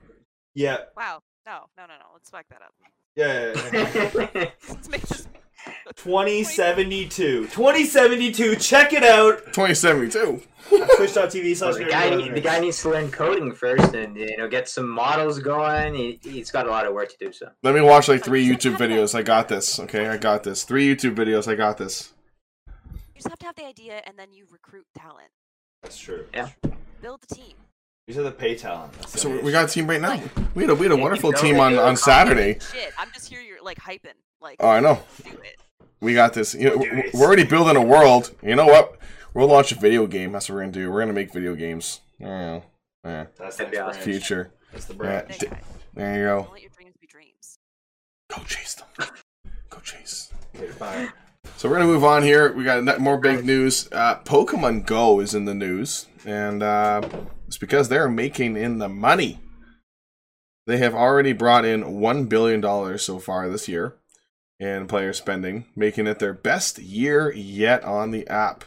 Yeah, Wow. No, no, no, no. Let's back that up. yeah. yeah, yeah. <laughs> Let's make this. 2072. 2072. Check it out. 2072. Twitch.tv Well, slash the, guy, need- the guy needs to learn coding first and you know get some models going. He, he's got a lot of work to do. So Let me watch like three YouTube videos. I got this. Okay, I got this. Three YouTube videos. I got this. You just have to have the idea, and then you recruit talent. That's true. Yeah. Build the team. These are the pay talent. That's So we issue. got a team right now. We had a we had a Yeah, wonderful team on on. Saturday. Shit, I'm just here. You're like hyping. Like, Oh, I know. do it. We got this. You know, we're we're already building a world. You know what? We'll launch a video game. That's what we're gonna do. We're gonna make video games. Yeah, yeah. That's the awesome. Future. That's the Yeah. branch. D- Big guy. There you go. Don't go. let your dreams be dreams. Go chase them. Go chase. Okay. So we're gonna move on here. We got more big news. Uh, Pokemon Go is in the news, and uh, it's because they're making in the money. They have already brought in one billion dollars so far this year in player spending, making it their best year yet on the app.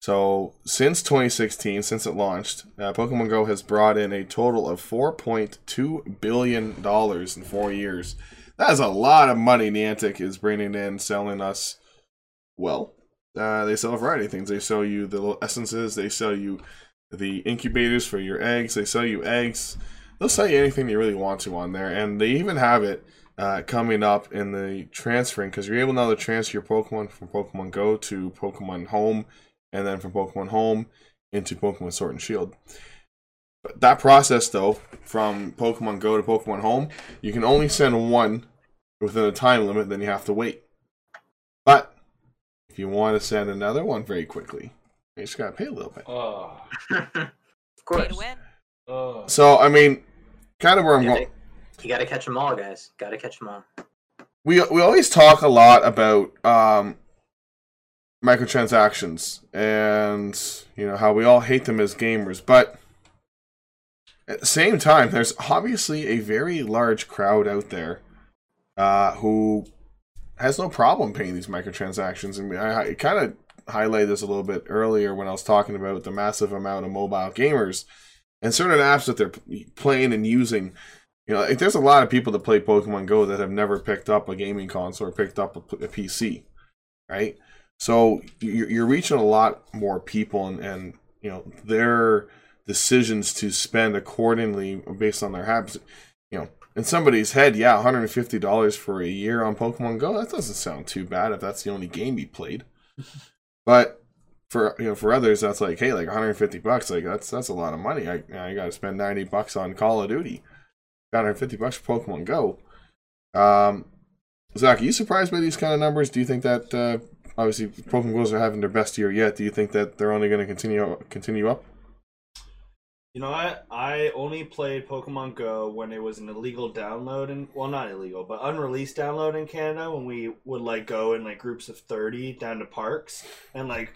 So since 2016, since it launched, uh, Pokemon Go has brought in a total of 4.2 billion dollars in four years. That is a lot of money Niantic is bringing in, selling us. Well, uh, they sell a variety of things. They sell you the little essences. They sell you the incubators for your eggs. They sell you eggs. They'll sell you anything you really want to on there, and they even have it uh, coming up in the transferring because you're able now to transfer your Pokemon from Pokemon Go to Pokemon Home, and then from Pokemon Home into Pokemon Sword and Shield. But that process, though, from Pokemon Go to Pokemon Home, you can only send one within a time limit, then you have to wait. But if you want to send another one very quickly, you just gotta pay a little bit. Oh, <laughs> of Pay course. to win. oh. So I mean, kind of where I'm You going. You gotta catch them all, guys. Gotta catch them all. we we always talk a lot about um, microtransactions and you know how we all hate them as gamers, but at the same time, there's obviously a very large crowd out there uh, who has no problem paying these microtransactions, and I, I kind of highlighted this a little bit earlier when I was talking about the massive amount of mobile gamers and certain apps that they're playing and using you know, like, there's a lot of people that play Pokemon Go that have never picked up a gaming console or picked up a PC, right? So you're, you're reaching a lot more people, and, and you know their decisions to spend accordingly based on their habits. You know, in somebody's head, yeah, 150 dollars for a year on Pokemon Go. That doesn't sound too bad if that's the only game you played. <laughs> but for you know, for others, that's like, hey, like 150 bucks, like that's that's a lot of money. I I got to spend 90 bucks on Call of Duty. 150 bucks for Pokemon Go. Um, Zach, are you surprised by these kind of numbers? Do you think that uh, obviously Pokemon Go's are having their best year yet? Do you think that they're only going to continue continue up? You know what? I only played Pokemon Go when it was an illegal download and well, not illegal, but unreleased download in Canada. When we would like go in like groups of thirty down to parks and like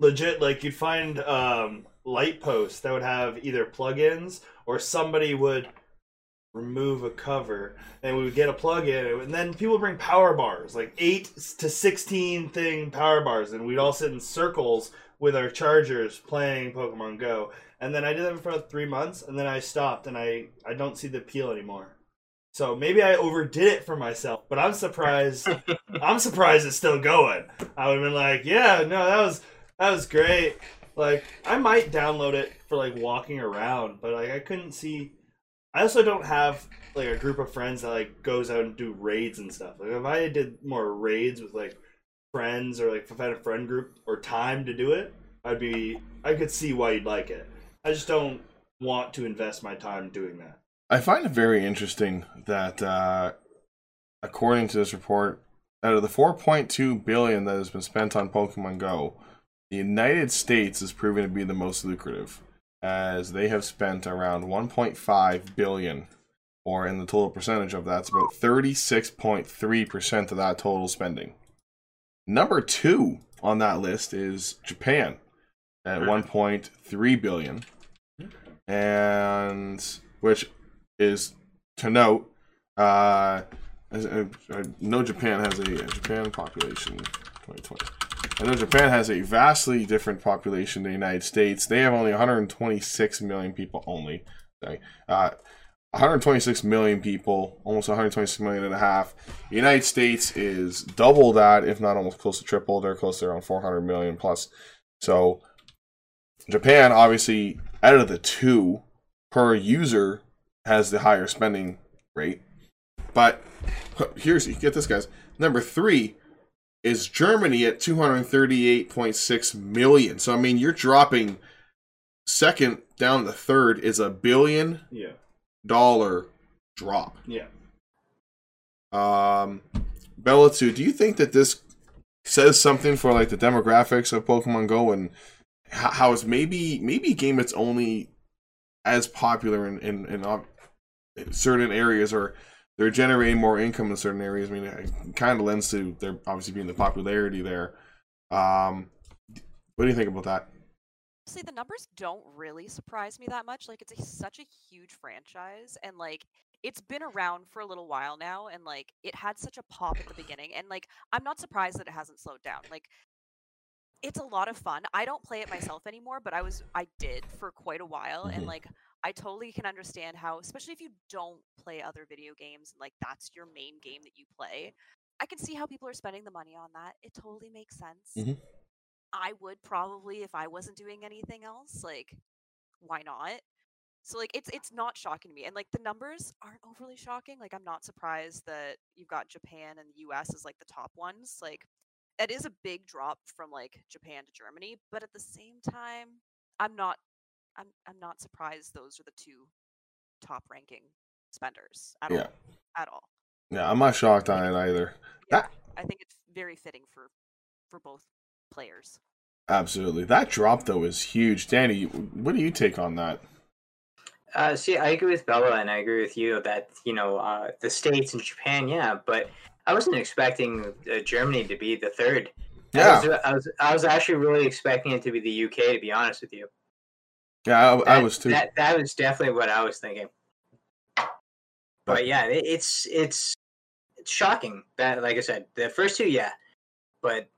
legit, like you'd find um, light posts that would have either plugins or somebody would remove a cover and we would get a plug-in and then people would bring power bars like 8 to 16 thing power bars and we'd all sit in circles with our chargers playing pokemon go. And then i did that for about three months and then i stopped and i i don't see the appeal anymore. So maybe i overdid it for myself but i'm surprised <laughs> i'm surprised it's still going. I would have been like yeah no that was that was great. Like i might download it for like walking around but like i couldn't see I also don't have like a group of friends that like goes out and do raids and stuff. Like if I did more raids with like friends or like if I had a friend group or time to do it, I'd be I could see why you'd like it. I just don't want to invest my time doing that. I find it very interesting that, uh, according to this report, out of the 4.2 billion that has been spent on Pokemon Go, the United States is proving to be the most lucrative, as they have spent around 1.5 billion, or in the total percentage of that's about 36.3 percent of that total spending. Number two on that list is Japan at 1.3 billion, and which is to note. Uh, as, uh, I know Japan has a Japan population 2020. I know Japan has a vastly different population than the United States. They have only 126 million people only. Uh, 126 million people, almost 126 million and a half. The United States is double that, if not almost close to triple. They're close to around 400 million plus. So Japan, obviously, out of the two per user, has the higher spending rate. But <laughs> here's you get this, guys. Number three is Germany at 238.6 million. So I mean, you're dropping second down to third is a billion Yeah. dollar drop. Yeah. Um, Bellatu, do you think that this says something for like the demographics of Pokemon Go and how it's maybe maybe a game that's only as popular in, in, in certain areas or they're generating more income in certain areas. I mean, it kind of lends to there obviously being the popularity there. Um, what do you think about that? Honestly, the numbers don't really surprise me that much. Like, it's a, such a huge franchise, and like, it's been around for a little while now, and like, it had such a pop at the beginning, and like, I'm not surprised that it hasn't slowed down. Like, it's a lot of fun. I don't play it myself anymore, but I was, I did for quite a while, and like, I totally can understand how, especially if you don't play other video games, and like, that's your main game that you play. I can see how people are spending the money on that. It totally makes sense. Mhm. I would probably if I wasn't doing anything else. Like, why not? So like it's it's not shocking to me, and like the numbers aren't overly shocking. Like I'm not surprised that you've got Japan and the U.S. as like the top ones. Like it is a big drop from like Japan to Germany, but at the same time, I'm not I'm I'm not surprised those are the two top ranking spenders at Yeah. all. At all. Yeah, I'm not shocked on it either. Yeah, That- I think it's very fitting for for both players. Absolutely. That drop though is huge. Danny, what do you take on that? Uh, see, I agree with Bella, and I agree with you that you know uh, the states and Japan, yeah, but I wasn't expecting uh, Germany to be the third. I Yeah, was, I was, I was actually really expecting it to be the UK. To be honest with you, yeah, I, I was too. That that was definitely what I was thinking. But yeah, it, it's it's it's shocking that, like I said, the first two, yeah, but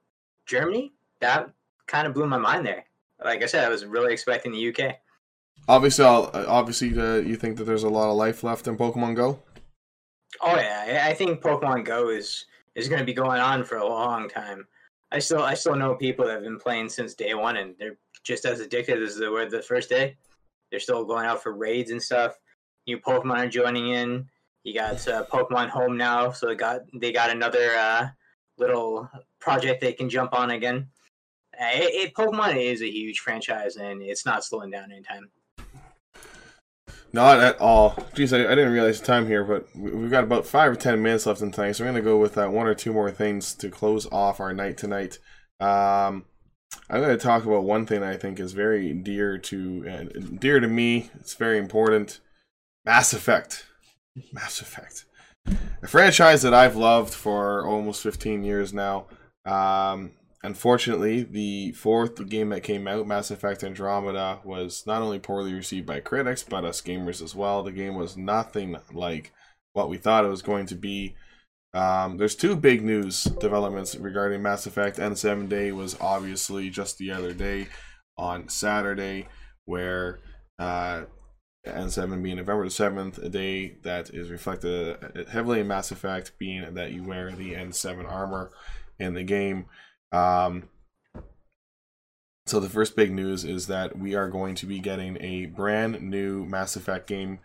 Germany, that kind of blew my mind there. Like I said, I was really expecting the UK. Obviously, I'll, obviously, uh, you think that there's a lot of life left in Pokemon Go. Oh yeah, I I think Pokemon Go is is going to be going on for a long time. I still I still know people that have been playing since day one, and they're just as addicted as they were the first day. They're still going out for raids and stuff. New Pokemon are joining in. You got uh, Pokemon Home now, so they got they got another uh, little project they can jump on again. Uh, it, it, Pokemon is a huge franchise, and it's not slowing down anytime. Not at all. Jeez, I, I didn't realize the time here, but we- we've got about five or ten minutes left in tonight, so we're gonna go with uh, one or two more things to close off our night tonight. Um, I'm gonna talk about one thing I think is very dear to uh, dear to me. It's very important. Mass Effect. Mass Effect. A franchise that I've loved for almost 15 years now. Um, unfortunately, the fourth game that came out, Mass Effect Andromeda, was not only poorly received by critics, but us gamers as well. The game was nothing like what we thought it was going to be. Um, there's two big news developments regarding Mass Effect. N7 Day was obviously just the other day on Saturday, where uh, N7 being November the 7th, a day that is reflected uh, heavily in Mass Effect, being that you wear the N7 armor in the game. Um, so the first big news is that we are going to be getting a brand new Mass Effect game.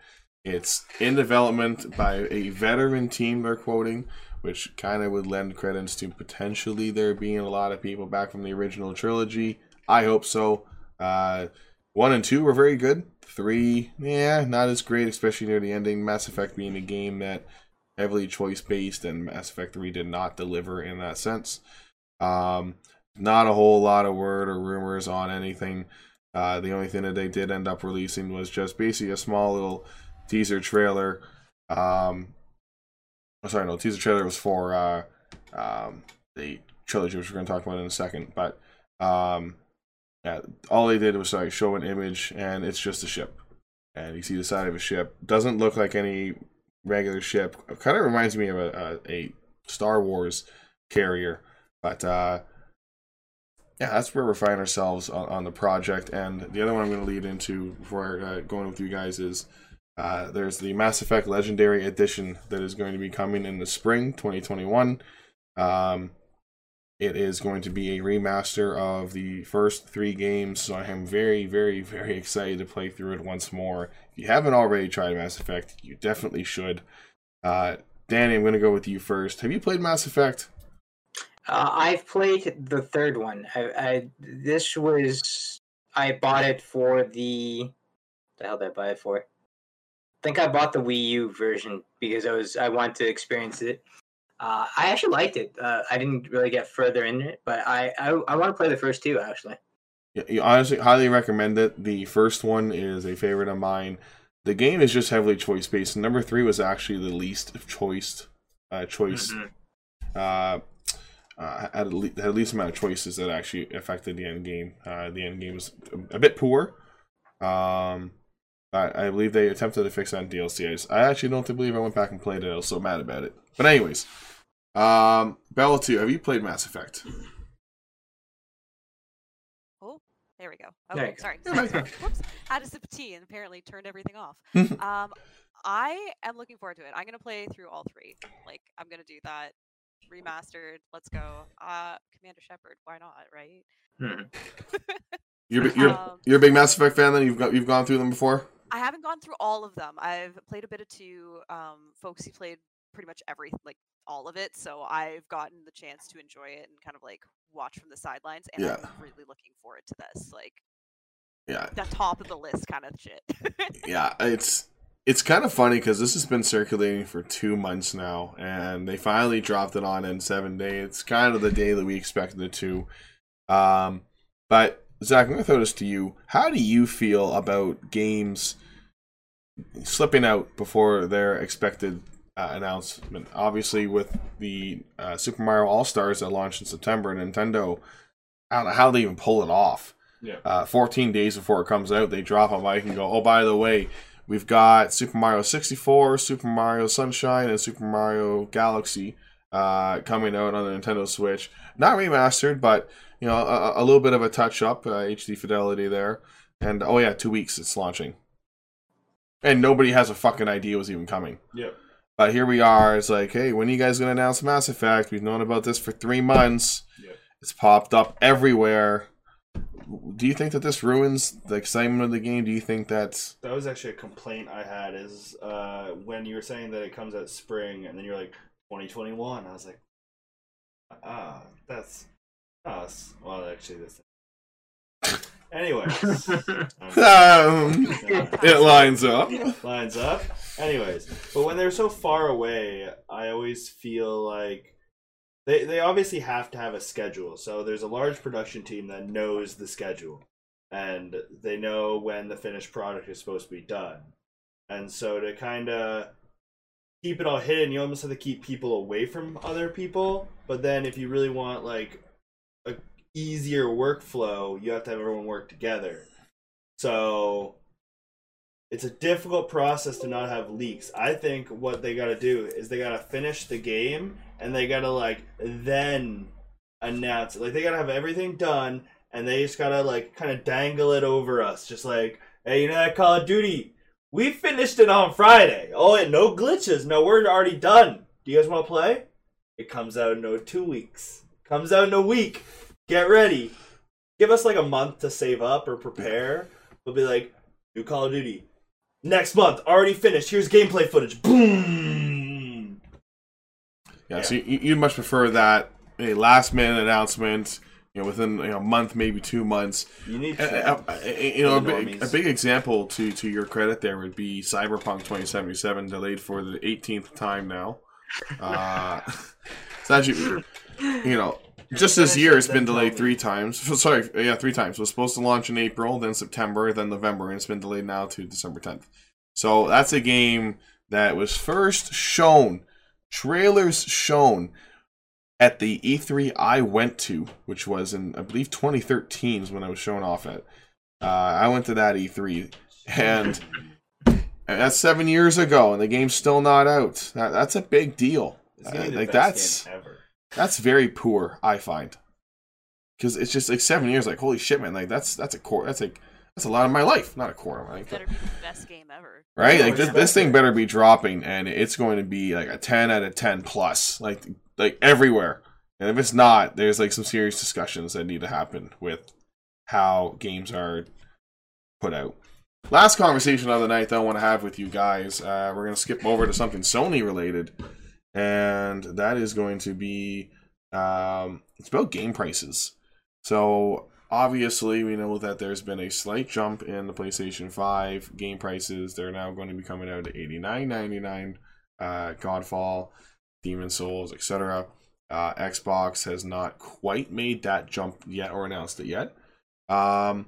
It's in development by a veteran team, they're quoting, which kind of would lend credence to potentially there being a lot of people back from the original trilogy. I hope so. Uh, one and two were very good. Three, yeah, not as great, especially near the ending. Mass Effect being a game that heavily choice based, and Mass Effect 3 did not deliver in that sense. Um, not a whole lot of word or rumors on anything. Uh, the only thing that they did end up releasing was just basically a small little teaser trailer. Um, oh, sorry, no, teaser trailer was for uh, um, the trilogy, which we're going to talk about in a second. But um, yeah, all they did was sorry, show an image, and it's just a ship. And you see the side of a ship. Doesn't look like any regular ship. Kind of reminds me of a, a, a Star Wars carrier. But uh, yeah, that's where we're finding ourselves on, on the project. And the other one I'm going to lead into before uh, going with you guys is uh, there's the Mass Effect Legendary Edition that is going to be coming in the spring 2021. Um, it is going to be a remaster of the first three games, so I am very, very, very excited to play through it once more. If you haven't already tried Mass Effect, you definitely should. Uh, Danny, I'm going to go with you first. Have you played Mass Effect? Uh, I've played the third one. I, I this was I bought it for the the hell did I buy it for? I think I bought the Wii U version because I was I wanted to experience it. Uh, I actually liked it. Uh, I didn't really get further in it, but I I, I want to play the first two actually. Yeah, you honestly highly recommend it. The first one is a favorite of mine. The game is just heavily choice based. Number three was actually the least choiced uh, choice. Mhm. Uh, uh, had, le- had least amount of choices that actually affected the end game. Uh, the end game was a, a bit poor. Um, but I believe they attempted to fix that in DLC. I, just- I actually don't believe I went back and played it. I was so mad about it. But anyways, um, Bella two, have you played Mass Effect? Oh, there we go. There Okay, you sorry. Yeah, <laughs> sorry, sorry. Whoops. Had a sip of tea and apparently turned everything off. <laughs> um, I am looking forward to it. I'm gonna play through all three. Like, I'm gonna do that remastered. Let's go. Uh, Commander Shepard. Why not? Right? Mhm. <laughs> You're you're Um, you're a big Mass Effect fan. Then you've got you've gone through them before. I haven't gone through all of them. I've played a bit of two. Um, Folksy played pretty much every like all of it, so I've gotten the chance to enjoy it and kind of like watch from the sidelines. And Yeah. I'm really looking forward to this, like Yeah, the top of the list kind of shit. yeah, <laughs> it's it's kind of funny because this has been circulating for two months now, and they finally dropped it on N7 days. It's kind of the day that we expected it to. Um, but Zach, I'm gonna throw this to you. How do you feel about games slipping out before their expected uh, announcement? Obviously, with the uh, Super Mario All Stars that launched in September, Nintendo, I don't know how they even pull it off Yeah. uh, 14 days before it comes out, they drop a mic and go, oh, by the way, we've got Super Mario 64, Super Mario Sunshine, and Super Mario Galaxy uh, coming out on the Nintendo Switch. Not remastered, but you know, a, a little bit of a touch up, uh, HD fidelity there. And oh yeah, two weeks it's launching, and nobody has a fucking idea it was even coming. Yep. But here we are. It's like, hey, when are you guys gonna announce Mass Effect? We've known about this for three months. Yep. It's popped up everywhere. Do you think that this ruins the excitement of the game? Do you think that's That was actually a complaint I had is uh, when you were saying that it comes out spring and then you're like 2021. I was like, ah, that's us. Well, actually, this. Anyways, <laughs> um, um, <laughs> it lines up? lines up. Anyways, but when they're so far away, I always feel like they they obviously have to have a schedule. So there's a large production team that knows the schedule, and they know when the finished product is supposed to be done. And so to kind of keep it all hidden, you almost have to keep people away from other people. But then if you really want like a easier workflow, you have to have everyone work together. So it's a difficult process to not have leaks. I think what they got to do is they got to finish the game and they got to like then announce it. Like they got to have everything done and they just got to like kind of dangle it over us just like, "Hey, you know that Call of Duty? We finished it on Friday. Oh, and no glitches. No, we're already done. Do you guys want to play? It comes out in no 2 weeks. Comes out in a week. Get ready. Give us like a month to save up or prepare. We'll be like, new Call of Duty. Next month, already finished. Here's gameplay footage. Boom. Yeah, Yeah. so you, you'd much prefer that a last minute announcement, you know, within you know, a month, maybe two months. You need to. uh, uh, you know, a big, a big example to to your credit there would be Cyberpunk 2077, delayed for the 18th time now. Uh, <laughs> it's actually, you know, just this year it, it's been delayed three times. <laughs> Sorry, yeah, three times. It was supposed to launch in April, then September, then November, and it's been delayed now to December 10th. So that's a game that was first shown, trailers shown at the E3 I went to, which was in I believe 2013 is when I was shown off at. Uh, I went to that E3, and, and <laughs> that's seven years ago, and the game's still not out. That, that's a big deal. It's gonna be Uh, like that's that's very poor. I find because it's just like seven years. Like holy shit, man! Like that's that's a core. That's like that's a lot of my life, not a quarter. Like, Better be the best game ever. right? Like this, this thing better be dropping, and it's going to be like a ten out of ten plus, like like everywhere. And if it's not, there's like some serious discussions that need to happen with how games are put out. Last conversation of the night that I want to have with you guys. Uh, we're gonna skip over to something Sony related, and that is going to be um, it's about game prices. So obviously, we know that there's been a slight jump in the PlayStation 5 game prices. They're now going to be coming out at eighty nine ninety nine. Uh, Godfall, Demon Souls, etc. Uh, Xbox has not quite made that jump yet or announced it yet. Um,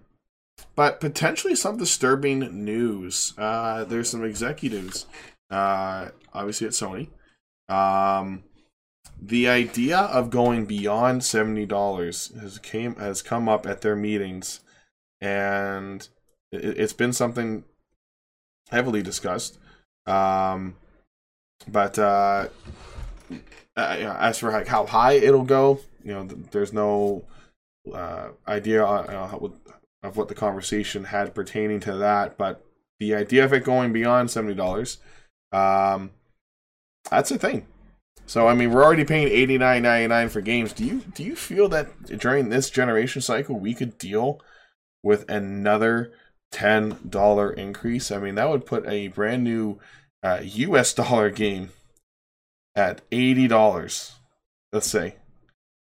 but potentially some disturbing news. Uh, there's some executives, uh, obviously at Sony. Um, the idea of going beyond seventy dollars has came has come up at their meetings, and it, it's been something heavily discussed. Um, but uh, uh, as for like how high it'll go, you know, th- there's no uh, idea uh, of what the conversation had pertaining to that. But the idea of it going beyond seventy dollars, um, that's a thing. So I mean, we're already paying eighty nine ninety nine for games. Do you do you feel that during this generation cycle we could deal with another ten dollar increase. I mean, that would put a brand new uh, U.S. <laughs> dollar game at eighty dollars. Let's say,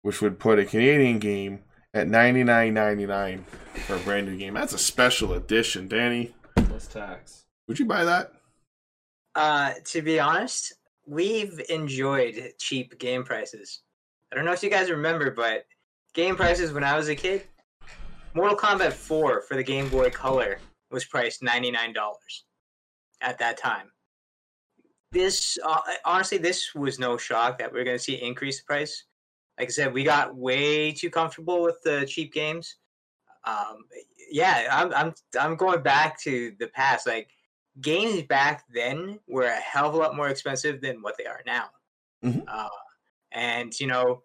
which would put a Canadian game at ninety nine ninety nine for a brand new game. That's a special edition, Danny. Plus tax. Would you buy that? Uh, to be honest, we've enjoyed cheap game prices. I don't know if you guys remember, but game prices when I was a kid, Mortal Kombat 4 for the Game Boy Color was priced $99 at that time. This, uh, honestly, this was no shock that we are going to see increase the price. Like I said, we got way too comfortable with the cheap games. Um, yeah, I'm, I'm, I'm going back to the past. Like, games back then were a hell of a lot more expensive than what they are now. Mhm. Uh, and you know,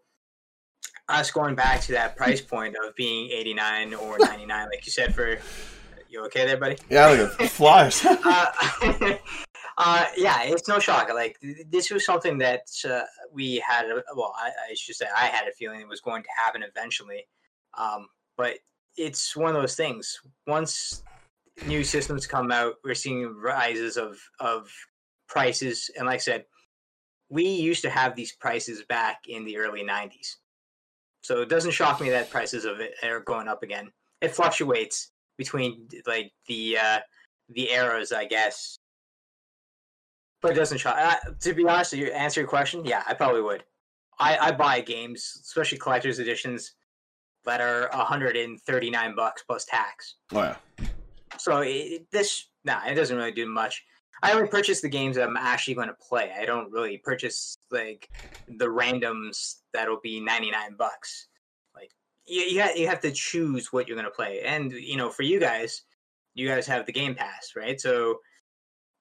us going back to that price <laughs> point of being 89 or 99, like you said, for you okay there, buddy? Yeah, look at flyers. <laughs> uh, <laughs> uh, yeah, it's no shock. Like this was something that uh, we had. Well, I, I should say I had a feeling it was going to happen eventually. Um, but it's one of those things. Once new systems come out, we're seeing rises of of prices. And like I said, we used to have these prices back in the early '90s, so it doesn't shock me that prices of it are going up again. It fluctuates between like the uh, the eras, I guess. But it doesn't shock. Uh, to be honest, to answer your question, yeah, I probably would. I, I buy games, especially collector's editions, that are 139 bucks plus tax. oh yeah. So it, this, nah, it doesn't really do much. I only purchase the games that I'm actually going to play. I don't really purchase like the randoms that'll be 99 bucks. Like you, you, ha- you have to choose what you're going to play. And you know, for you guys, you guys have the Game Pass, right? So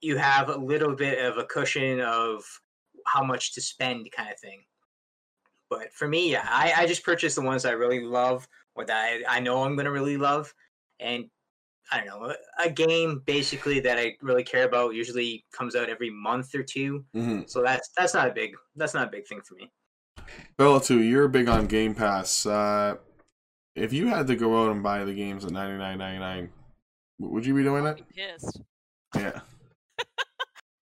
you have a little bit of a cushion of how much to spend, kind of thing. But for me, yeah, I, I just purchase the ones I really love or that I, I know I'm going to really love. And I don't know, a game basically that I really care about usually comes out every month or two. hmm So that's that's not a big that's not a big thing for me. Bella too, you're big on Game Pass. Uh, if you had to go out and buy the games at ninety nine ninety nine, would you be doing it? I'd pissed. Yeah.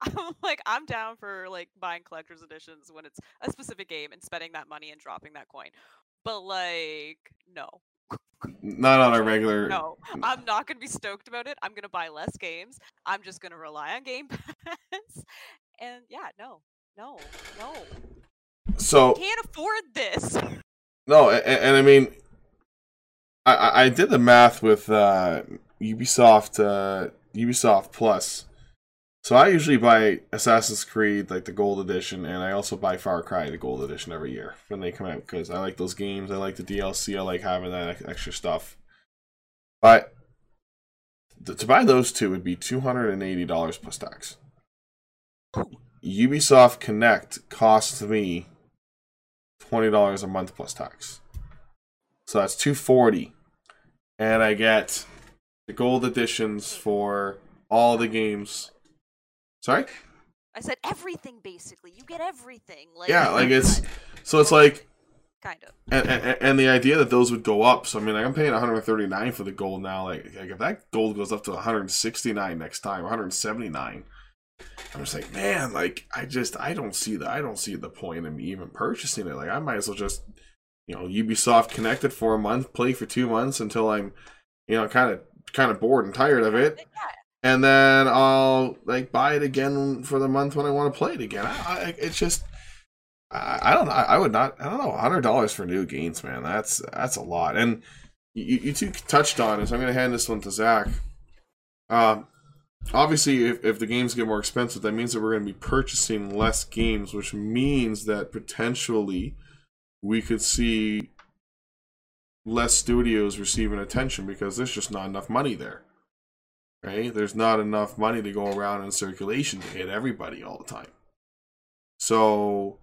I'm like, I'm down for like buying collector's editions when it's a specific game and spending that money and dropping that coin. But like, no, Not on a <laughs> regular. no, I'm not gonna be stoked about it. I'm gonna buy less games. I'm just gonna rely on Game <laughs> Pass. And yeah, no, no, no, So can't afford this. <laughs> no, and, and I mean, I- I I did the math with uh, Ubisoft uh, Ubisoft Plus. So I usually buy Assassin's Creed like the Gold Edition, and I also buy Far Cry the Gold Edition every year when they come out because I like those games. I like the DLC. I like having that extra stuff. But to buy those two would be two hundred and eighty dollars plus tax. Ubisoft Connect costs me twenty dollars a month plus tax. So that's two forty, and I get the gold editions for all the games. Sorry. I said everything basically. You get everything. Like Yeah, like it's so it's like kind of. and, and and the idea that those would go up. So I mean, like I'm paying 139 for the gold now. Like, like if that gold goes up to 169 next time, 179, I'm just like, man, like I just I don't see the I don't see the point in me even purchasing it. Like I might as well just you know Ubisoft connected for a month, play for two months until I'm you know kind of kind of bored and tired of it, Yeah, and then I'll like buy it again for the month when I want to play it again. I, I, it's just I, I don't know. I, would not. I don't know. Hundred dollars for new games, man. That's that's a lot. And you, you two touched on it. So I'm going to hand this one to Zach. Um, obviously, if, if the games get more expensive, that means that we're going to be purchasing less games, which means that potentially we could see less studios receiving attention because there's just not enough money there. Right? There's not enough money to go around in circulation to hit everybody all the time. So,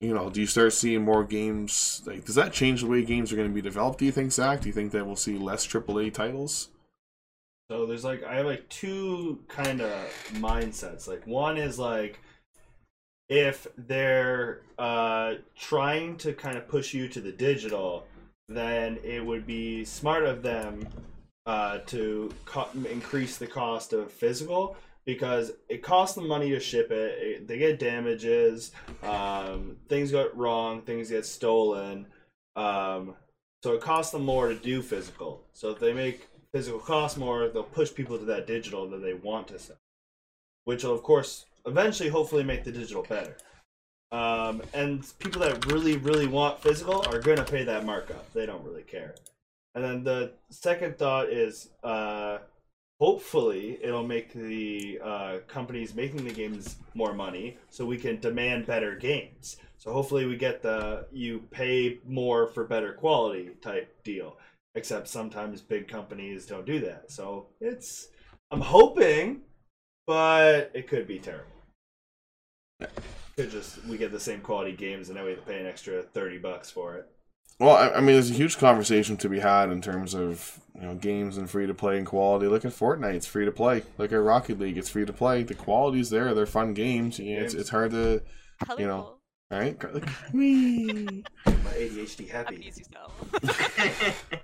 you know, do you start seeing more games? Like, does that change the way games are going to be developed? Do you think, Zach? Do you think that we'll see less AAA titles? So there's like I have like two kind of mindsets. Like one is like if they're uh trying to kind of push you to the digital, then it would be smart of them uh, to co- increase the cost of physical because it costs them money to ship it. it they get damages, um, things get wrong, things get stolen. Um, so it costs them more to do physical. So if they make physical cost more, they'll push people to that digital that they want to sell, which will of course eventually, hopefully, make the digital better. Um, and people that really, really want physical are going to pay that markup. They don't really care. And then the second thought is uh, hopefully it'll make the uh, companies making the games more money so we can demand better games. So hopefully we get the you pay more for better quality type deal. Except sometimes big companies don't do that. So it's I'm hoping, but it could be terrible. Could just we get the same quality games and then we have to pay an extra thirty bucks for it. Well, I, I mean, there's a huge conversation to be had in terms of you know games and free to play and quality. Look at Fortnite; it's free to play. Look at Rocket League; it's free to play. The quality's there; they're fun games. Yeah, it's it's hard to Colorful. You know, all right. Look at me. <laughs> My ADHD happy. <laughs>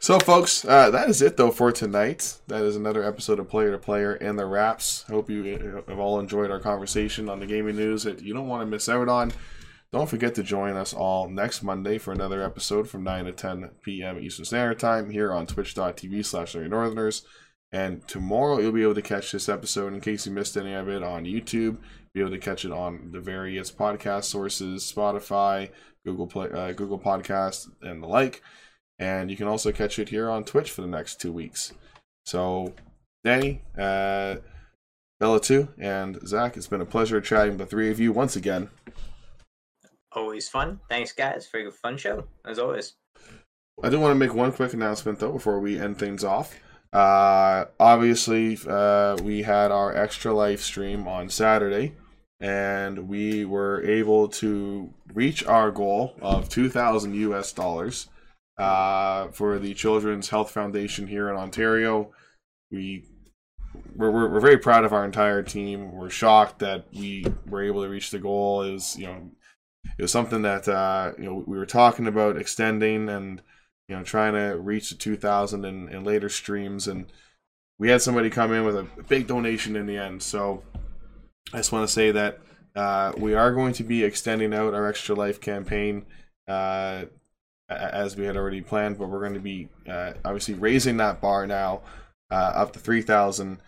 So, folks, uh, that is it though for tonight. That is another episode of Player to Player and the Wraps. Hope you uh, have all enjoyed our conversation on the gaming news that you don't want to miss out on. Don't forget to join us all next Monday for another episode from 9 to 10 p.m. Eastern Standard Time here on twitch.tv slash Northerners. And tomorrow you'll be able to catch this episode in case you missed any of it on YouTube. Be able to catch it on the various podcast sources, Spotify, Google Play, uh, Google Podcast, and the like. And you can also catch it here on Twitch for the next two weeks. So, Danny, uh, Bella too, and Zach, it's been a pleasure chatting with the three of you once again. Always fun. Thanks, guys, for a fun show, as always. I do want to make one quick announcement though before we end things off. Uh, obviously, uh, we had our extra life stream on Saturday, and we were able to reach our goal of two thousand US dollars uh, for the Children's Health Foundation here in Ontario. We we're, we're, we're very proud of our entire team. We're shocked that we were able to reach the goal. Was you know it was something that uh, you know we were talking about extending and you know trying to reach the 2000 in, in later streams. And we had somebody come in with a big donation in the end. So i just want to say that uh, we are going to be extending out our extra life campaign uh, as we had already planned but we're going to be uh, obviously raising that bar now uh, up to 3000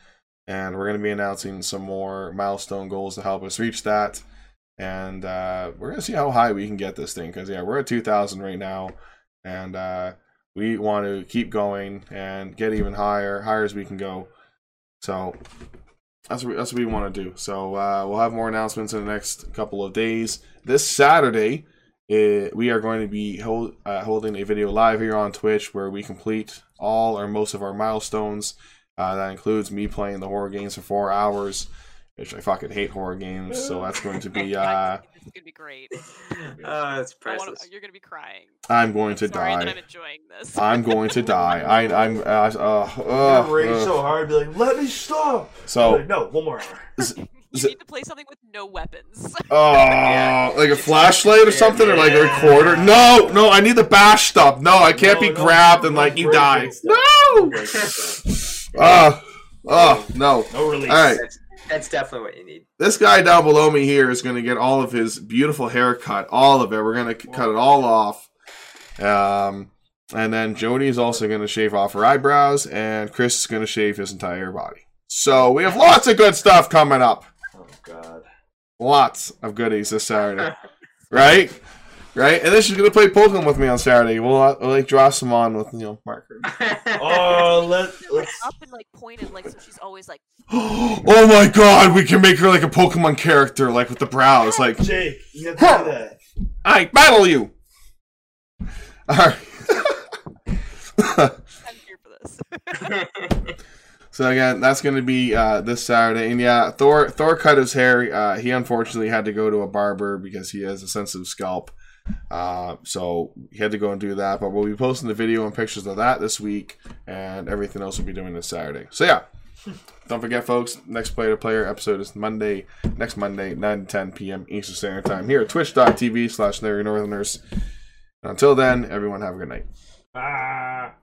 and we're going to be announcing some more milestone goals to help us reach that and uh, we're gonna see how high we can get this thing because yeah we're at 2000 right now. And uh, we want to keep going and get even higher higher as we can go. So that's what, that's what we want to do. So uh, we'll have more announcements in the next couple of days. This saturday eh, we are going to be hold, uh, holding a video live here on twitch where we complete all or most of our milestones. Uh, that includes me playing the horror games for four hours which i fucking hate horror games so that's going to be <laughs> uh, it's gonna be great. Oh, <laughs> that's I wanna, you're gonna be crying. i'm going to Sorry that die I'm enjoying this. I'm going to die. <laughs> I, I'm. Uh, uh, I'm uh, gonna rage uh. so hard, be like, "Let me stop!" So, Like, no, one more hour. you need to play something with no weapons. oh, Yeah. like a flashlight or something, or like a recorder? No, no, I need the bash stuff. No, I can't No, be no, grabbed no, and like you die. No. Breaking stuff. Ah, oh no. No release. All right. That's, that's definitely what you need. This guy down below me here is going to get all of his beautiful haircut, all of it. We're going to cut it all off. Um, and then Jody is also going to shave off her eyebrows, and Chris is going to shave his entire body. So we have lots of good stuff coming up. Oh God. lots of goodies this Saturday, <laughs> right? Right, and then she's gonna play Pokemon with me on Saturday. We'll, uh, we'll like draw some on with you know markers. <laughs> Oh, let let's. up and like pointed, like so she's always like, <gasps> oh my god, we can make her like a Pokemon character, like with the brows. Like, Jake, you have to do that. I battle you. All right. I'm here for this. <laughs> so again, that's gonna be uh, this Saturday, and yeah, Thor Thor cut his hair. Uh, he unfortunately had to go to a barber because he has a sensitive scalp. Uh, so he had to go and do that. But we'll be posting the video and pictures of that this week, and everything else we'll be doing this Saturday. So yeah, don't forget, folks. Next player to player episode is Monday, next Monday, nine to ten p.m. Eastern Standard Time here at Twitch.tv slash Larry Northerners. Until then, everyone have a good night. Ah.